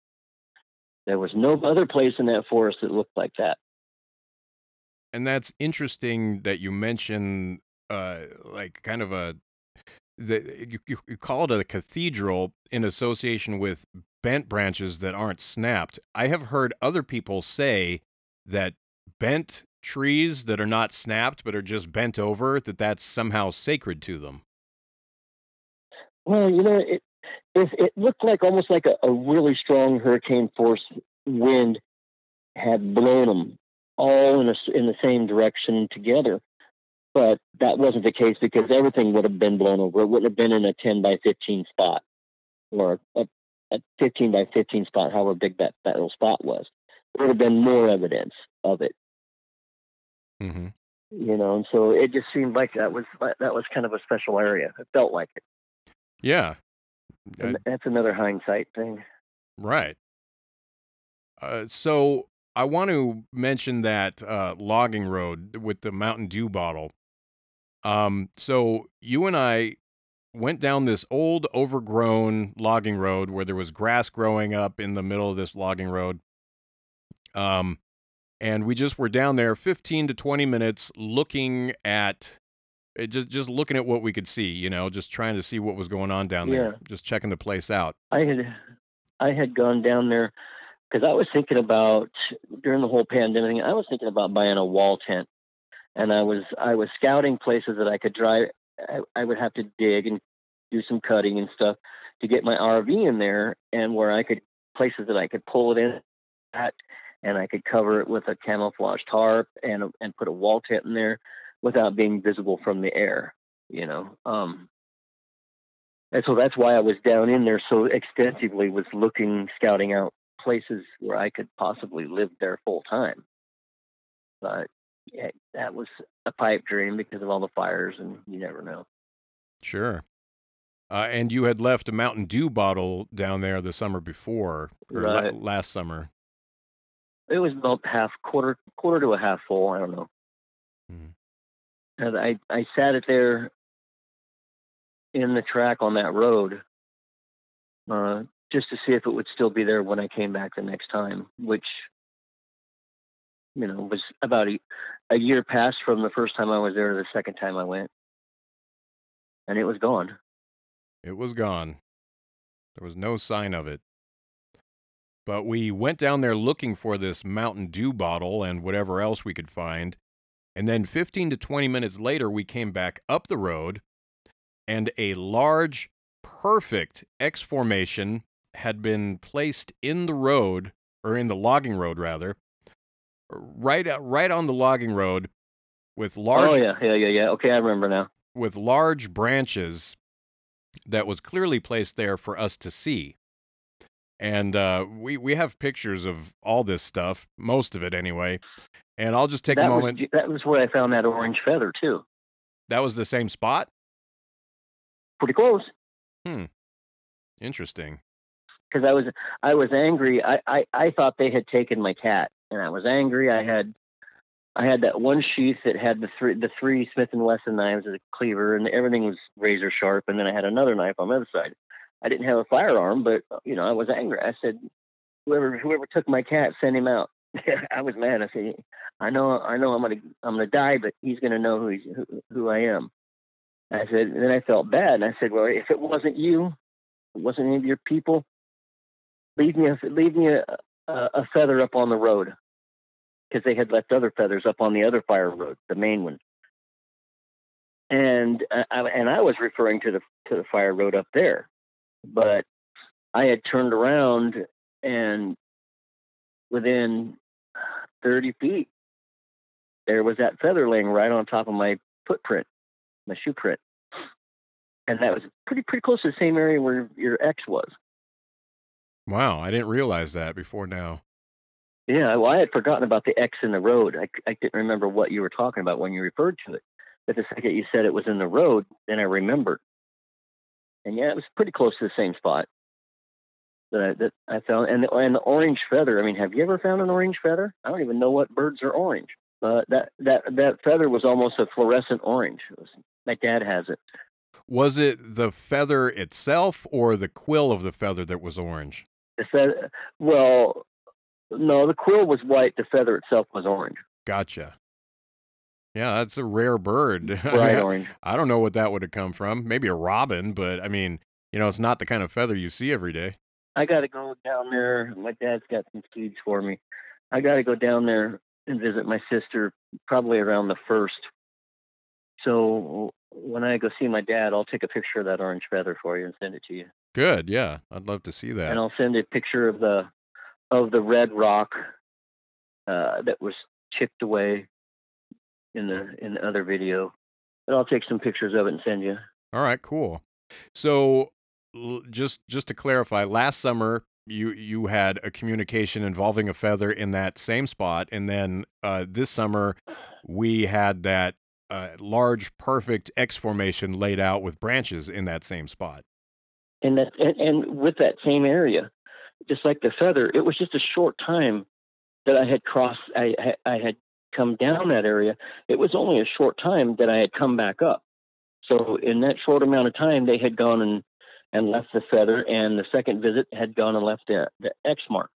there was no other place in that forest that looked like that. and that's interesting that you mention uh like kind of a the you, you, you call it a cathedral in association with bent branches that aren't snapped i have heard other people say that bent trees that are not snapped but are just bent over that that's somehow sacred to them Well, you know, it it, it looked like almost like a, a really strong hurricane force wind had blown them all in a in the same direction together. But that wasn't the case because everything would have been blown over. It wouldn't have been in a ten by fifteen spot or a, a fifteen by fifteen spot, however big that that little spot was. There would have been more evidence of it, mm-hmm. you know. And so it just seemed like that was that was kind of a special area. It felt like it. yeah And that's another hindsight thing. Right. Uh, so I want to mention that uh, logging road with the Mountain Dew bottle. Um, so you and I went down this old overgrown logging road where there was grass growing up in the middle of this logging road. Um, and we just were down there 15 to 20 minutes looking at it just just looking at what we could see, you know, just trying to see what was going on down there, Yeah. just checking the place out. I had I had gone down there because I was thinking about during the whole pandemic. I was thinking about buying a wall tent, and I was I was scouting places that I could drive. I, I would have to dig and do some cutting and stuff to get my RV in there, and where I could places that I could pull it in at, and I could cover it with a camouflage tarp and and put a wall tent in there without being visible from the air. You know. Um, and so that's why I was down in there so extensively, was looking, scouting out places where I could possibly live there full time. But yeah, that was a pipe dream because of all the fires, and you never know. Sure. Uh, and you had left a Mountain Dew bottle down there the summer before, or la- last summer. It was about half, quarter, quarter to a half full. I don't know. Mhm. And I, I sat it there in the track on that road, uh, just to see if it would still be there when I came back the next time, which, you know, was about a, a year past from the first time I was there to the second time I went, and it was gone. It was gone. There was no sign of it. But we went down there looking for this Mountain Dew bottle and whatever else we could find. And then 15 to 20 minutes later, we came back up the road, and a large, perfect X formation had been placed in the road, or in the logging road, rather, right, right on the logging road with large oh yeah, yeah, yeah, yeah. Okay, I remember now. with large branches that was clearly placed there for us to see. And uh, we we have pictures of all this stuff, most of it anyway. And I'll just take that a moment. was that was where I found that orange feather too. that was the same spot. Pretty close. Hmm. Interesting. because I was I was angry. I, I I thought they had taken my cat, and I was angry. I had I had that one sheath that had the three the three Smith and Wesson knives as a cleaver, and everything was razor sharp. And then I had another knife on the other side. I didn't have a firearm, but you know I was angry. I said, whoever whoever took my cat, send him out. I was mad. I said, I know I know I'm gonna I'm gonna die, but he's gonna know who he's who, who I am. I said, and then I felt bad, and I said, well, if it wasn't you, it wasn't any of your people, leave me a leave me a, a, a feather up on the road because they had left other feathers up on the other fire road, the main one. And uh, I, and I was referring to the to the fire road up there, but I had turned around and within thirty feet there was that feather laying right on top of my footprint, my shoe print, and that was pretty pretty close to the same area where your ex was. Wow, I didn't realize that before now. Yeah, well, I had forgotten about the X in the road. I, I didn't remember what you were talking about when you referred to it. But the second you said it was in the road, then I remembered. And yeah, it was pretty close to the same spot that I, that I found. And the, and the orange feather. I mean, have you ever found an orange feather? I don't even know what birds are orange. But that that that feather was almost a fluorescent orange. It was, my dad has it. Was it the feather itself or the quill of the feather that was orange? The feather. Well, no, the quill was white. The feather itself was orange, Gotcha. Yeah, that's a rare bird. Bright orange. I don't know what that would have come from. Maybe a robin, but I mean, you know, it's not the kind of feather you see every day. I got to go down there. My dad's got some seeds for me. I got to go down there and visit my sister probably around the first. So when I go see my dad, I'll take a picture of that orange feather for you and send it to you. Good. Yeah, I'd love to see that. And I'll send a picture of the of the red rock uh, that was chipped away in the in the other video. But I'll take some pictures of it and send you. All right, cool. So, l- just just to clarify, last summer you you had a communication involving a feather in that same spot, and then uh, this summer we had that uh, large, perfect X formation laid out with branches in that same spot. and that and, and with that same area, just like the feather, it was just a short time that I had crossed. I I I had come down that area. It was only a short time that I had come back up. So in that short amount of time, they had gone and and left the feather, and the second visit had gone and left the the X mark.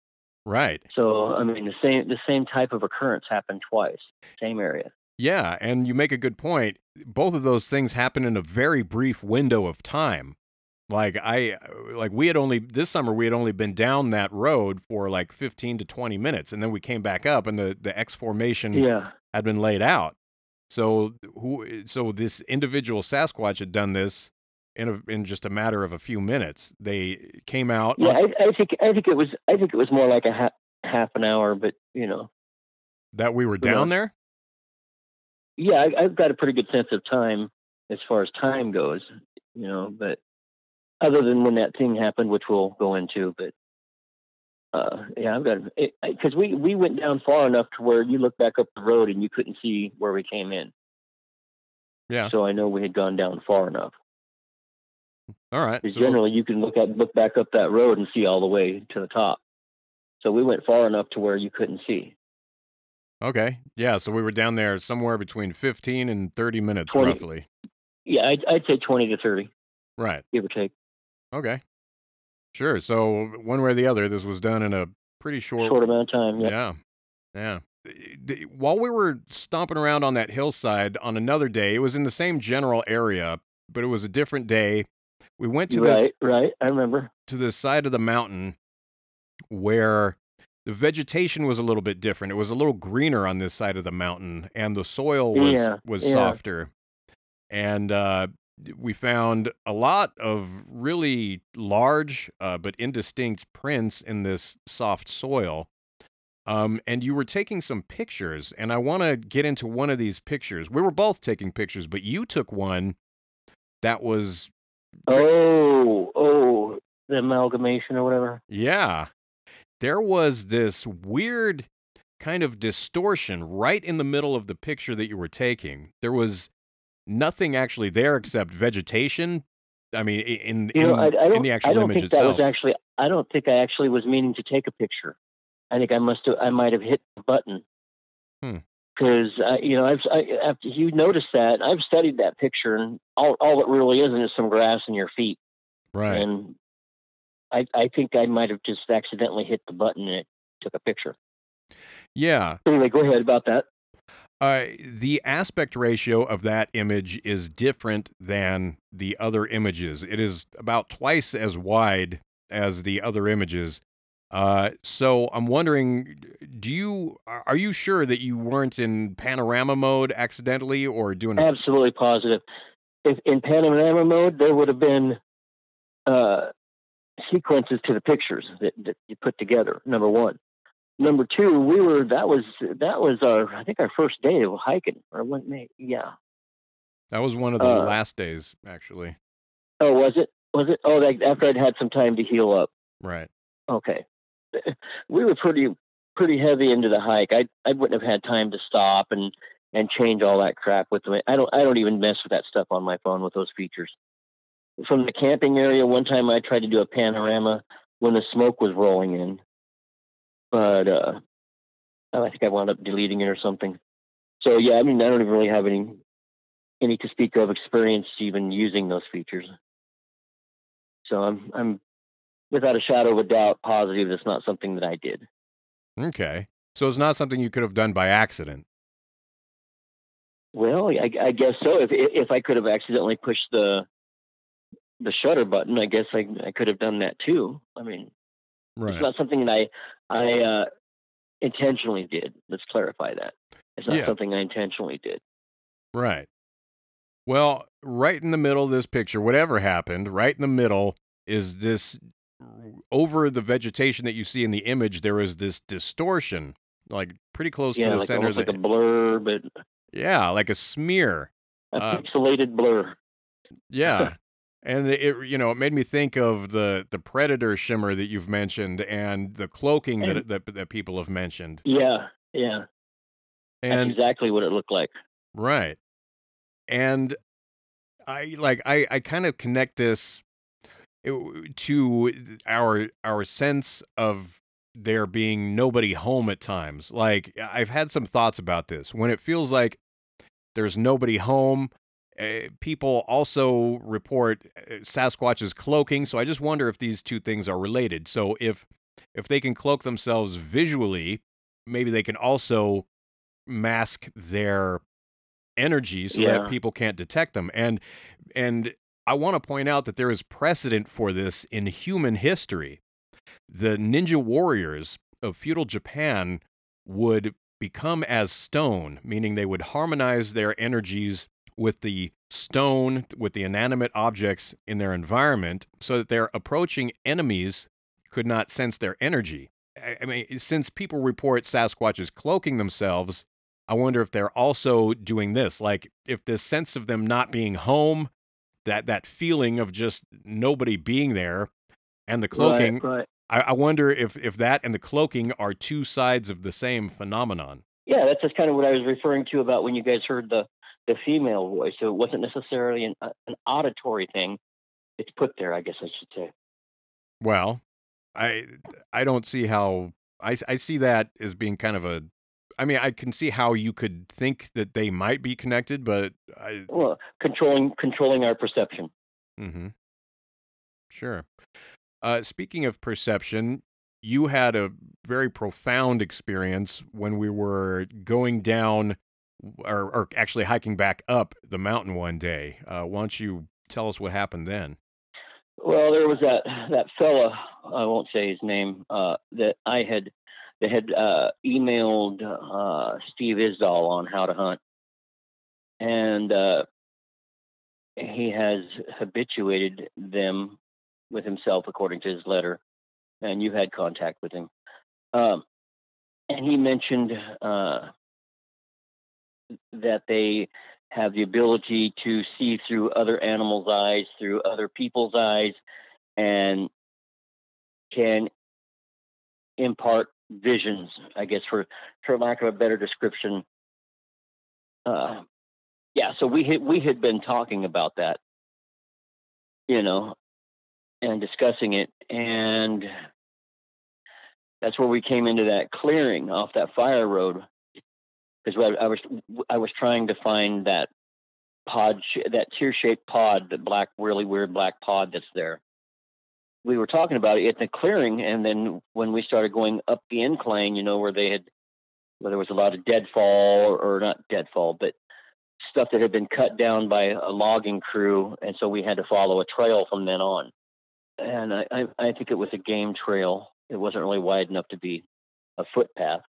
Right. So I mean, the same the same type of occurrence happened twice, same area. Yeah, and you make a good point. Both of those things happen in a very brief window of time. Like I uh, like we had only this summer we had only been down that road for like 15 to 20 minutes and then we came back up and the the X formation Yeah, had been laid out. So who eh, so this individual Sasquatch had done this in a, in just a matter of a few minutes. They came out yeah. on- I, I think I think it was I think it was more like a ha- half an hour, but you know, that we were down there. Yeah, I, I've got a pretty good sense of time as far as time goes, you know. But other than when that thing happened, which we'll go into, but uh, yeah, I've got because we we went down far enough to where you look back up the road and you couldn't see where we came in. Yeah. So I know we had gone down far enough. All right. So, generally, you can look at look back up that road and see all the way to the top. So we went far enough to where you couldn't see. Okay. Yeah, so we were down there somewhere between 15 and 30 minutes 20. roughly. Yeah, I'd, I'd say twenty to thirty, Right. give or take. Okay. Sure. So one way or the other, this was done in a pretty short. Short amount of time. Yeah. Yeah. Yeah. Eh, while we were stomping around on that hillside on another day, it was in the same general area, but it was a different day. We went to this Right, right. I remember. to the side of the mountain where the vegetation was a little bit different. It was a little greener on this side of the mountain, and the soil was Yeah, was yeah. softer. And uh, we found a lot of really large uh, but indistinct prints in this soft soil. Um, and you were taking some pictures, and I want to get into one of these pictures. We were both taking pictures, but you took one that was Oh, oh, the amalgamation or whatever. Yeah. There was this weird kind of distortion right in the middle of the picture that you were taking. There was nothing actually there except vegetation. I mean, i- in You know, in, I, I in the I actual don't image think that was actually. I don't think I actually was meaning to take a picture. I think I must have. I might have hit the button. Hmm. Because uh, you know, I've I, after you noticed that I've studied that picture, and all all it really is is some grass in your feet. right. And I I think I might have just accidentally hit the button and it took a picture. yeah. Anyway, go ahead about that. Uh, the aspect ratio of that image is different than the other images. It is about twice as wide as the other images. Uh, so I'm wondering, do you are you sure that you weren't in panorama mode accidentally or doing a Absolutely positive. If in panorama mode, there would have been uh, sequences to the pictures that, that you put together. Number one. Number two, we were that was that was our I think our first day of hiking or May yeah. that was one of the uh, last days actually. Oh, was it? Was it? Oh, that, after I'd had some time to heal up. Right. Okay. We were pretty pretty heavy into the hike. I I wouldn't have had time to stop and and change all that crap with the I don't I don't even mess with that stuff on my phone with those features. From the camping area, one time I tried to do a panorama when the smoke was rolling in, but uh, I think I wound up deleting it or something. So yeah, I mean I don't even really have any any to speak of experience even using those features. So I'm I'm without a shadow of a doubt positive that's not something that I did. Okay. So it's not something you could have done by accident. Well, I, I guess so. If if I could have accidentally pushed the the shutter button, I guess I I could have done that too. I mean, Right. it's not something that I I uh, intentionally did. Let's clarify that. It's not Yeah. something I intentionally did. Right. Well, right in the middle of this picture, whatever happened, right in the middle is this over the vegetation that you see in the image, there is this distortion, like pretty close yeah, to the like center. almost Of like a blur, but yeah, like a smear. a Uh, pixelated blur. Yeah. And it you know, it made me think of the the predator shimmer that you've mentioned and the cloaking that And- that that people have mentioned. Yeah, yeah. And That's exactly what it looked like. Right. And I like I I kind of connect this to our our sense of there being nobody home at times. Like I've had some thoughts about this. When it feels like there's nobody home Uh, people also report uh, Sasquatch's cloaking, so I just wonder if these two things are related. So if if they can cloak themselves visually, maybe they can also mask their energy so Yeah. that people can't detect them. And and I want to point out that there is precedent for this in human history. The ninja warriors of feudal Japan would become as stone, meaning they would harmonize their energies with the stone, with the inanimate objects in their environment, so that their approaching enemies could not sense their energy. I mean, since people report Sasquatches cloaking themselves, I wonder if they're also doing this. Like, if this sense of them not being home, that that feeling of just nobody being there, and the cloaking, Right, right. I, I wonder if if that and the cloaking are two sides of the same phenomenon. Yeah, that's just kind of what I was referring to about when you guys heard the the female voice. So it wasn't necessarily an uh, an auditory thing. It's put there, I guess I should say. Well, I I don't see how I I see that as being kind of a. I mean, I can see how you could think that they might be connected, but I. Well, controlling controlling our perception. Mm-hmm. Sure. Uh, speaking of perception, you had a very profound experience when we were going down, or, or actually hiking back up the mountain one day. Uh, why don't you tell us what happened then? Well, there was that that fella. I won't say his name. Uh, that I had that had uh, emailed uh, Steve Isdahl on how to hunt, and uh, he has habituated them with himself, according to his letter. And you had contact with him, um, and he mentioned uh, that they have the ability to see through other animals' eyes, through other people's eyes, and can impart visions. I guess for for lack of a better description. Uh, yeah, so we had we had been talking about that, you know, and discussing it, and that's where we came into that clearing off that fire road because I was I was trying to find that pod, that tear shaped pod, that black, really weird black pod that's there. We were talking about it at the clearing, and then when we started going up the incline, you know, where they had, where there was a lot of deadfall, or, or not deadfall, but stuff that had been cut down by a logging crew, and so we had to follow a trail from then on. And I, I, I think it was a game trail. It wasn't really wide enough to be a footpath,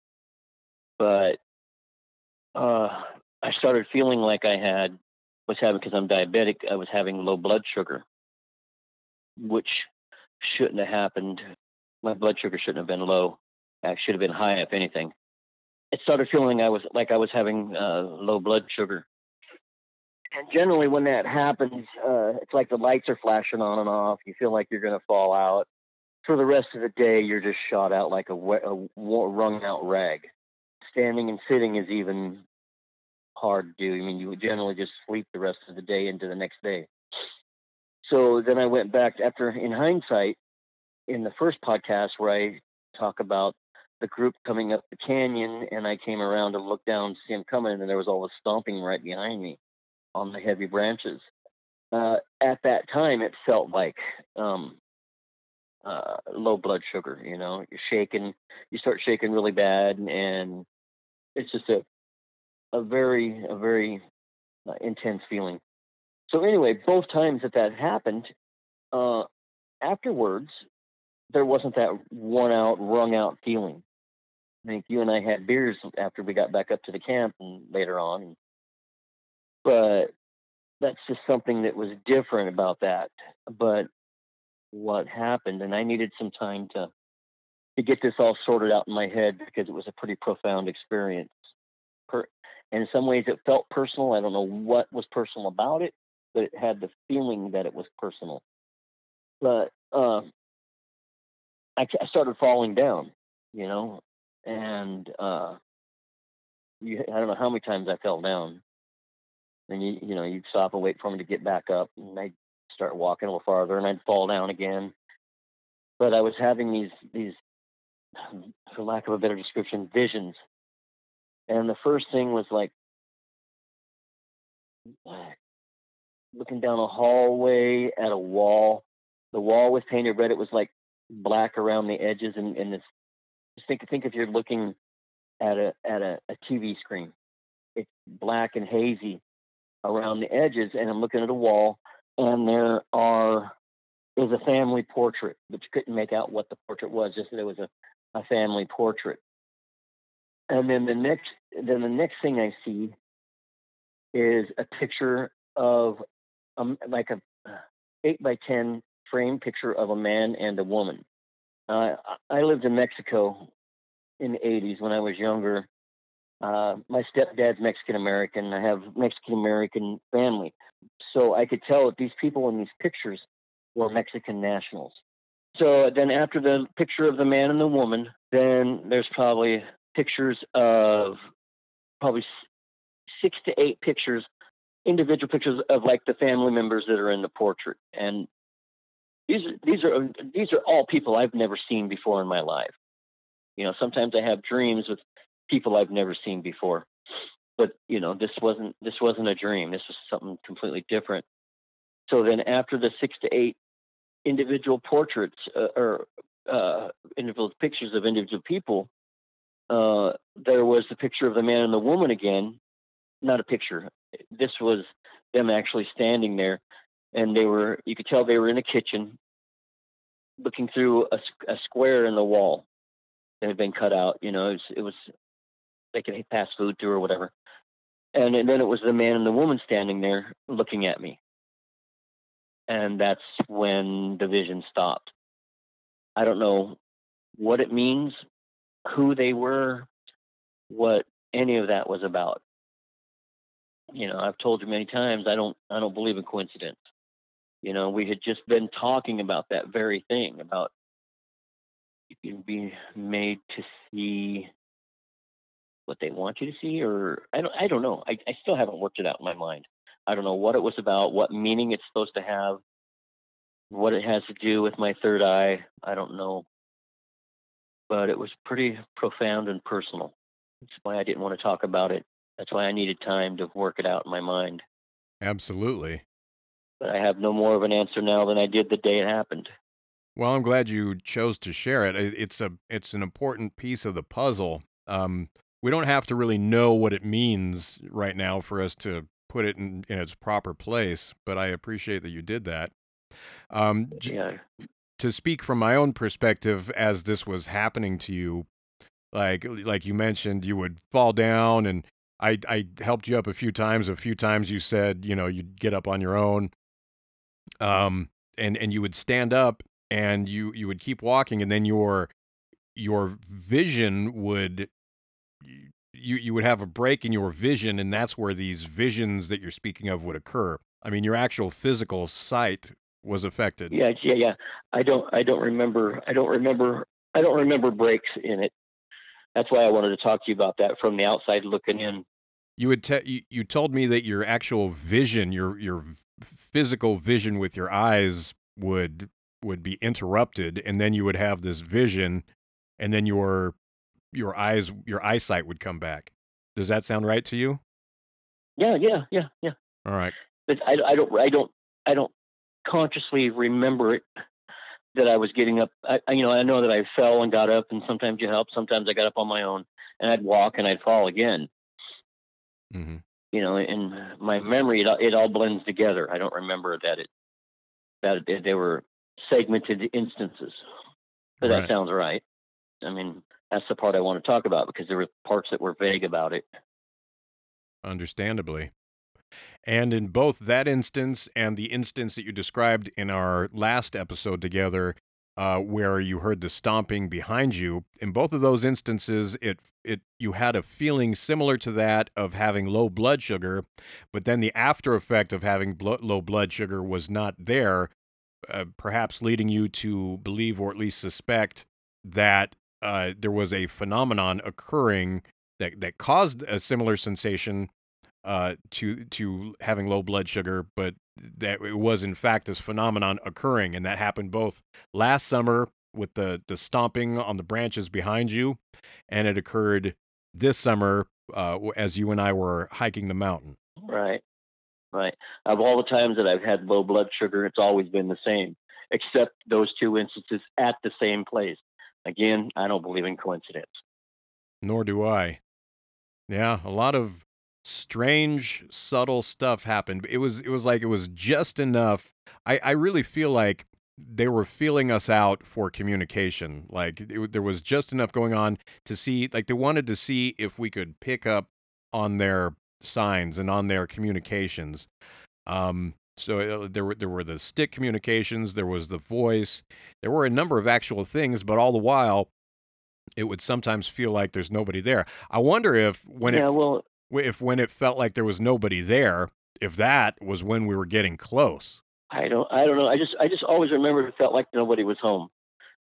but uh, I started feeling like I had was having because I'm diabetic. I was having low blood sugar, which shouldn't have happened. My blood sugar shouldn't have been low. I should have been high, if anything. It started feeling I was like I was having uh, low blood sugar. And generally, when that happens, uh, it's like the lights are flashing on and off. You feel like you're going to fall out. For the rest of the day, you're just shot out like a, a wrung out rag standing and sitting is even hard to do. I mean, you would generally just sleep the rest of the day into the next day. So then I went back after, in hindsight, in the first podcast where I talk about the group coming up the canyon, and I came around to look down, see them coming, and there was all the stomping right behind me on the heavy branches. Uh, at that time, it felt like um, uh, low blood sugar. You know, you're shaking, you start shaking really bad, and it's just a a very a very uh, intense feeling. So anyway, both times that that happened, uh, afterwards there wasn't that worn out, wrung out feeling. I think you and I had beers after we got back up to the camp and later on, but that's just something that was different about that. But what happened, and I needed some time to to get this all sorted out in my head because it was a pretty profound experience. Per- and in some ways, it felt personal. I don't know what was personal about it, but it had the feeling that it was personal. But uh, I, I started falling down, you know, and uh, you, I don't know how many times I fell down. And you, you know, you'd stop and wait for me to get back up, and I'd start walking a little farther, and I'd fall down again. But I was having these these for lack of a better description, visions. And the first thing was like looking down a hallway at a wall. The wall was painted red. It was like black around the edges, and, and this. Just think think if you're looking at a at a, a TV screen. It's black and hazy around the edges, and I'm looking at a wall, and there are is a family portrait, but you couldn't make out what the portrait was. Just that it was a, a family portrait. And then the next then the next thing I see is a picture of um, like a eight by ten frame picture of a man and a woman. Uh, I lived in Mexico in the 80s when I was younger. Uh, my stepdad's Mexican American. I have Mexican American family. So I could tell that these people in these pictures were Mexican nationals. So then after the picture of the man and the woman, then there's probably pictures of probably six to eight pictures, individual pictures of like the family members that are in the portrait. And these these are these are all people I've never seen before in my life. You know, sometimes I have dreams with people I've never seen before. But, you know, this wasn't this wasn't a dream. This was something completely different. So then after the 6 to 8 individual portraits uh, or uh, individual pictures of individual people, uh, there was the picture of the man and the woman again. Not a picture. This was them actually standing there, and they were. You could tell they were in a kitchen, looking through a, a square in the wall that had been cut out. You know, it was, it was they could pass food through or whatever. And, and then it was the man and the woman standing there looking at me. And that's when the vision stopped. I don't know what it means, who they were, what any of that was about. You know, I've told you many times I don't I don't believe in coincidence. You know, we had just been talking about that very thing about you made to see what they want you to see, or I don't I don't know. I, I still haven't worked it out in my mind. I don't know what it was about, what meaning it's supposed to have, what it has to do with my third eye. I don't know. But it was pretty profound and personal. That's why I didn't want to talk about it. That's why I needed time to work it out in my mind. Absolutely. But I have no more of an answer now than I did the day it happened. Well, I'm glad you chose to share it. It's a it's an important piece of the puzzle. Um, we don't have to really know what it means right now for us to put it in, in its proper place, but I appreciate that you did that. Um, yeah. To speak from my own perspective, as this was happening to you, like like you mentioned, you would fall down, and I I helped you up a few times. A few times you said, you know, you'd get up on your own, um, and and you would stand up, and you you would keep walking, and then your your vision would you you would have a break in your vision and that's where these visions that you're speaking of would occur. I mean your actual physical sight was affected. Yeah yeah yeah. I don't i don't remember i don't remember i don't remember breaks in it. That's why i wanted to talk to you about that from the outside looking in. You would te- you, you told me that your actual vision your your physical vision with your eyes would would be interrupted and then you would have this vision and then your your eyes your eyesight would come back. Does that sound right to you? Yeah, yeah, yeah, yeah. All right. But I, I don't I don't I don't consciously remember it that I was getting up. I, you know, I know that I fell and got up, and sometimes you help. Sometimes I got up on my own, and I'd walk and I'd fall again. Mm-hmm. You know, in my memory, it, it all blends together. I don't remember that it that they were segmented instances. But right. that sounds right. I mean, that's the part I want to talk about because there were parts that were vague about it. Understandably. And in both that instance and the instance that you described in our last episode together, uh, where you heard the stomping behind you, in both of those instances, it it you had a feeling similar to that of having low blood sugar, but then the after effect of having blo- low blood sugar was not there, uh, perhaps leading you to believe or at least suspect that uh, there was a phenomenon occurring that that caused a similar sensation uh, to to having low blood sugar, but that it was in fact this phenomenon occurring, and that happened both last summer with the the stomping on the branches behind you, and it occurred this summer uh, as you and I were hiking the mountain. Right. right? Of all the times that I've had low blood sugar, it's always been the same, except those two instances at the same place. Again, I don't believe in coincidence. Nor do I. Yeah, a lot of strange, subtle stuff happened. It was it was like it was just enough. I, I really feel like they were feeling us out for communication. Like it, there was just enough going on to see, like they wanted to see if we could pick up on their signs and on their communications. Um, so uh, there were there were the stick communications, there was the voice, there were a number of actual things, but all the while, it would sometimes feel like there's nobody there. I wonder if when yeah, it well, if when it felt like there was nobody there, if that was when we were getting close. I don't, I don't know. I just, I just always remember it felt like nobody was home.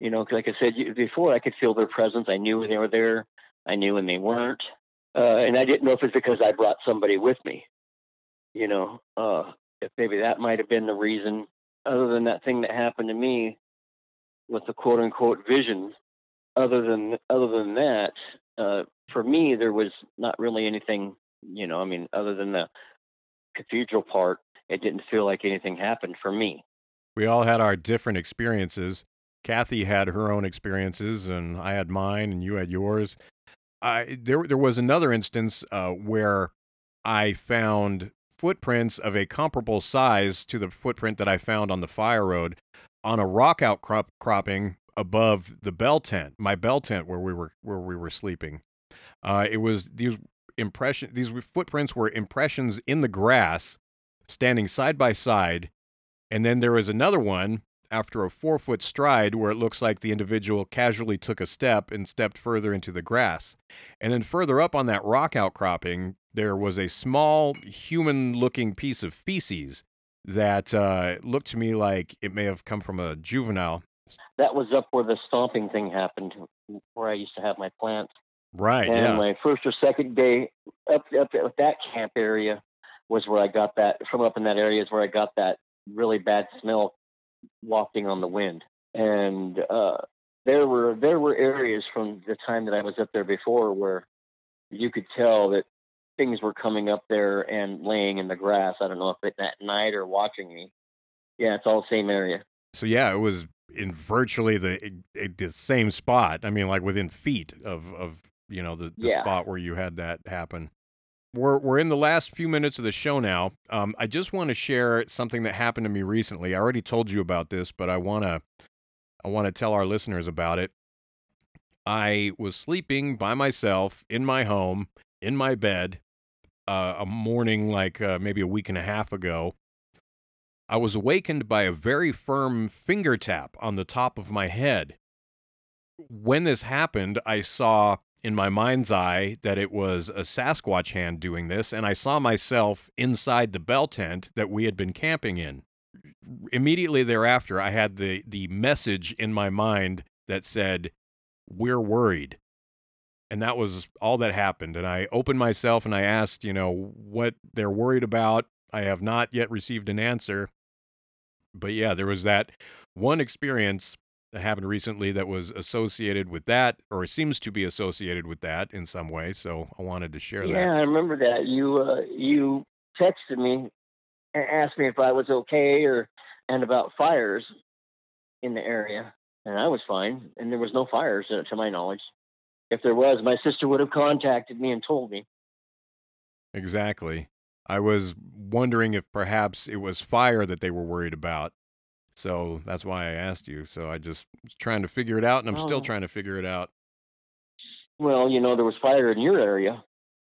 You know, 'cause like I said you- before, I could feel their presence. I knew when they were there. I knew when they weren't, uh, and I didn't know if it's because I brought somebody with me. You know, uh, if maybe that might have been the reason. Other than that thing that happened to me with the quote unquote vision, other than other than that, uh, for me there was not really anything. You know, I mean, other than the cathedral part, it didn't feel like anything happened for me. We all had our different experiences. Kathy had her own experiences, and I had mine, and you had yours. I there there was another instance uh, where I found footprints of a comparable size to the footprint that I found on the fire road on a rock outcrop cropping above the bell tent, my bell tent where we were where we were sleeping. Uh, it was these impression these footprints were impressions in the grass, standing side by side, and then there was another one after a four foot stride where it looks like the individual casually took a step and stepped further into the grass. And then further up on that rock outcropping, there was a small human looking piece of feces that uh, looked to me like it may have come from a juvenile. That was up where the stomping thing happened, where I used to have my plants. Right. and yeah. my first or second day up up at that camp area was where I got that from up in that area is where I got that really bad smell wafting on the wind. And uh there were there were areas from the time that I was up there before where you could tell that things were coming up there and laying in the grass. I don't know if it that night or watching me. Yeah, it's all the same area. So yeah, it was in virtually the eh, the same spot. I mean, like within feet of of you know the, the Yeah. spot where you had that happen. We're we're in the last few minutes of the show now. Um, I just want to share something that happened to me recently. I already told you about this, but I wanna I want to tell our listeners about it. I was sleeping by myself in my home in my bed uh, a morning like uh, maybe a week and a half ago. I was awakened by a very firm finger tap on the top of my head. When this happened, I saw in my mind's eye that it was a Sasquatch hand doing this, and I saw myself inside the bell tent that we had been camping in. Immediately thereafter, I had the, the message in my mind that said, We're worried. And that was all that happened. And I opened myself and I asked, you know, what they're worried about. I have not yet received an answer. But yeah, there was that one experience that happened recently that was associated with that, or seems to be associated with that in some way. So I wanted to share that. Yeah, I remember that. You uh, you texted me and asked me if I was okay or and about fires in the area, and I was fine, and there was no fires uh, to my knowledge. If there was, my sister would have contacted me and told me. Exactly. I was wondering if perhaps it was fire that they were worried about. So that's why I asked you. So I just was trying to figure it out, and I'm still Oh. trying to figure it out. Well, you know, there was fire in your area.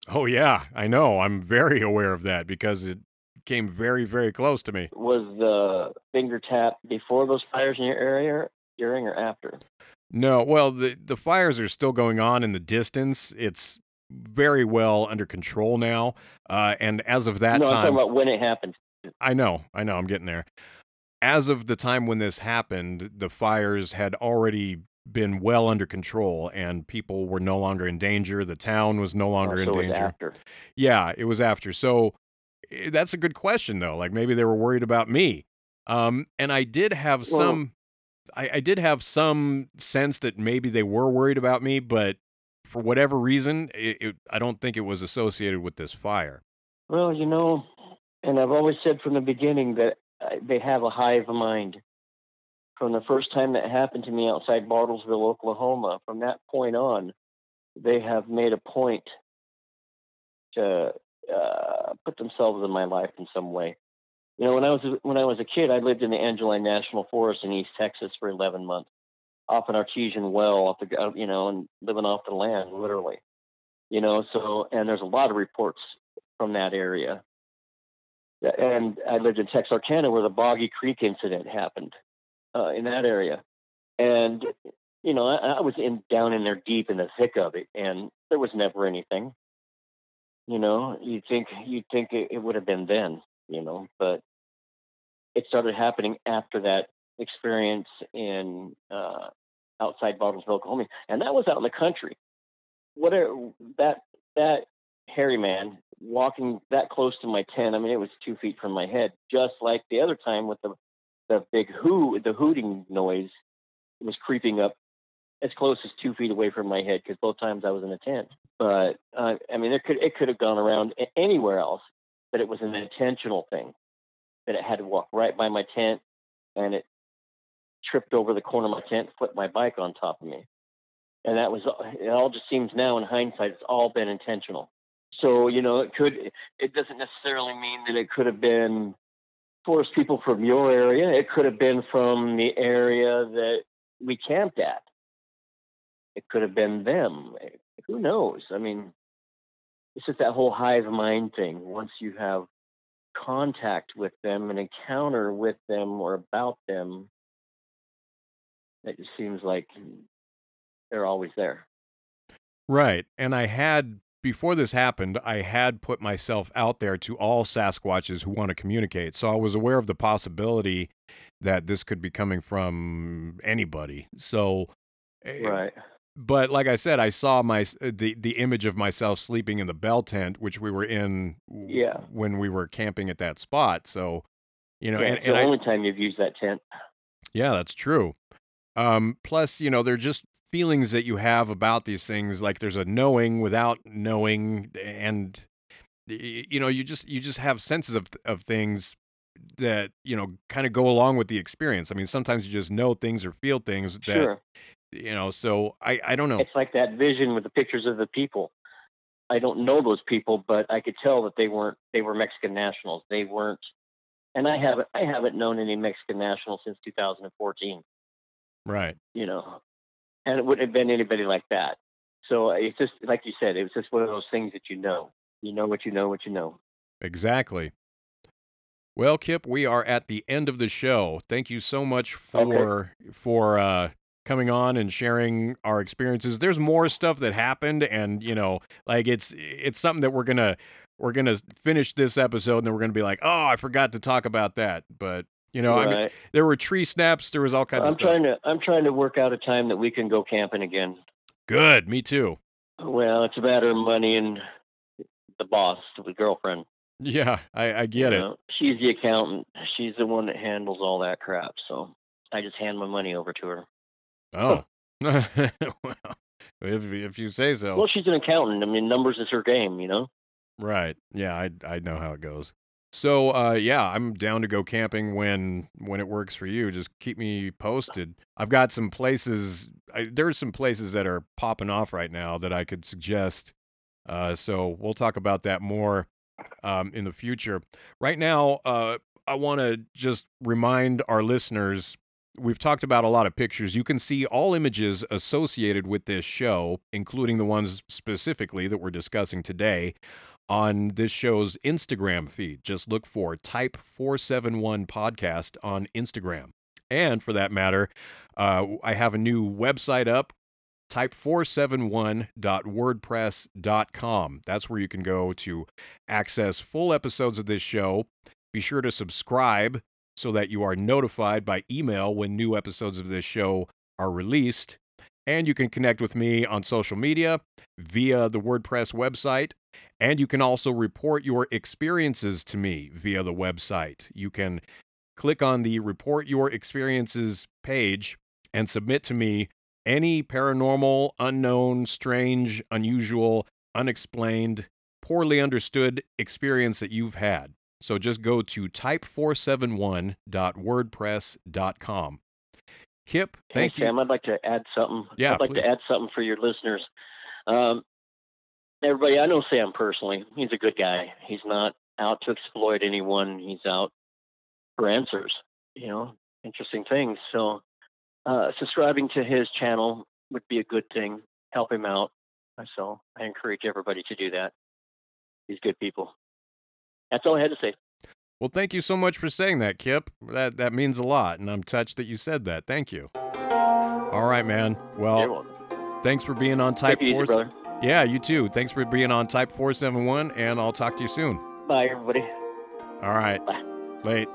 Oh, yeah, I know. I'm very aware of that because it came very, very close to me. Was the finger tap before those fires in your area, during or after? No, well, the the fires are still going on in the distance. It's very well under control now. Uh, and as of that no, I'm time, talking about when it happened. I know, I know, I'm getting there. As of the time when this happened, the fires had already been well under control, and people were no longer in danger. The town was no longer Oh, in so it was danger. after. Yeah, it was after. So eh, that's a good question, though. Like maybe they were worried about me. Um, and I did have Well- some, I, I did have some sense that maybe they were worried about me, but for whatever reason, it, it, I don't think it was associated with this fire. Well, you know, And I've always said from the beginning that they have a hive mind. From the first time that happened to me outside Bartlesville, Oklahoma, from that point on, they have made a point to uh, put themselves in my life in some way. You know, when I was when I was a kid, I lived in the Angelina National Forest in East Texas for 11 months, off an artesian well, off the you know, and living off the land, literally. You know, so and there's a lot of reports from that area. And I lived in Texarkana, where the Boggy Creek incident happened, uh, in that area, and you know, I, I was in down in there deep in the thick of it, and there was never anything. You know, you'd think you'd think it, it would have been then, you know, but it started happening after that experience in uh, outside Bartlesville, Oklahoma, and that was out in the country. What a, that that hairy man walking that close to my tent. I mean, it was two feet from my head, just like the other time with the the big hoo, the hooting noise was creeping up as close as two feet away from my head because both times I was in a tent. But uh, I mean, it could it could have gone around anywhere else, but it was an intentional thing that it had to walk right by my tent, and it tripped over the corner of my tent, flipped my bike on top of me, and that was it. All just seems now in hindsight, it's all been intentional. So you know, it could it doesn't necessarily mean that it could have been forest people from your area. It could have been from the area that we camped at it could have been them. Who knows? I mean, it's just that whole hive mind thing. Once you have contact with them, an encounter with them or about them, it just seems like they're always there. Right. And I had, before this happened, I had put myself out there to all Sasquatches who want to communicate. So I was aware of the possibility that this could be coming from anybody. So, eh, Right. But like I said, I saw my uh, the the image of myself sleeping in the bell tent, which we were in Yeah. when we were camping at that spot. So, you know, Yeah, and, and the I, only time you've used that tent. yeah, that's true. Um, plus, you know, they're just feelings that you have about these things. Like there's a knowing without knowing, and you know, you just you just have senses of of things that you know kind of go along with the experience. I mean, sometimes you just know things or feel things that Sure. You know. So I I don't know. It's like that vision with the pictures of the people. I don't know those people, but I could tell that they weren't they were Mexican nationals. They weren't and I haven't I haven't known any Mexican nationals since 2014, Right. you know. And it wouldn't have been anybody like that. So it's just like you said, it was just one of those things that you know. You know what you know what you know. Exactly. Well, Kip, we are at the end of the show. Thank you so much Okay. for for uh coming on and sharing our experiences. There's more stuff that happened and, you know, like it's it's something that we're going to we're going to finish this episode and then we're going to be like, "Oh, I forgot to talk about that." But, you know, I mean, there were tree snaps, there was all kinds of I'm stuff. trying to I'm trying to work out a time that we can go camping again. Good, me too. Well, it's a matter of money and the boss, the girlfriend. Yeah, I I get you it. know. She's the accountant. She's the one that handles all that crap. So I just hand my money over to her. Oh. well, if if you say so. Well, she's an accountant. I mean, numbers is her game, you know. Right. Yeah, I I know how it goes. So, uh yeah, I'm down to go camping when when it works for you. Just keep me posted. I've got some places I, there's some places that are popping off right now that I could suggest. Uh so we'll talk about that more um in the future. Right now, uh I want to just remind our listeners we've talked about a lot of pictures. You can see all images associated with this show, including the ones specifically that we're discussing today, on this show's Instagram feed. Just look for Type 471 Podcast on Instagram. And for that matter, uh, I have a new website up, type471.wordpress.com. That's where you can go to access full episodes of this show. Be sure to subscribe so that you are notified by email when new episodes of this show are released. And you can connect with me on social media via the WordPress website. And you can also report your experiences to me via the website. You can click on the Report Your Experiences page and submit to me any paranormal, unknown, strange, unusual, unexplained, poorly understood experience that you've had. So just go to type471.wordpress.com. Kip, thank hey, you. Sam, I'd like to add something. Yeah, I'd like please. to add something for your listeners. Um, everybody, I know Sam personally. He's a good guy. He's not out to exploit anyone. He's out for answers. You know, interesting things. So, uh, subscribing to his channel would be a good thing. Help him out. So, I encourage everybody to do that. He's good people. That's all I had to say. Well, thank you so much for saying that, Kip. That that means a lot, and I'm touched that you said that. Thank you. All right, man. Well, thanks for being on Type it easy, 4 brother. Yeah, you too. Thanks for being on Type 471, and I'll talk to you soon. Bye, everybody. All right. Bye. Late.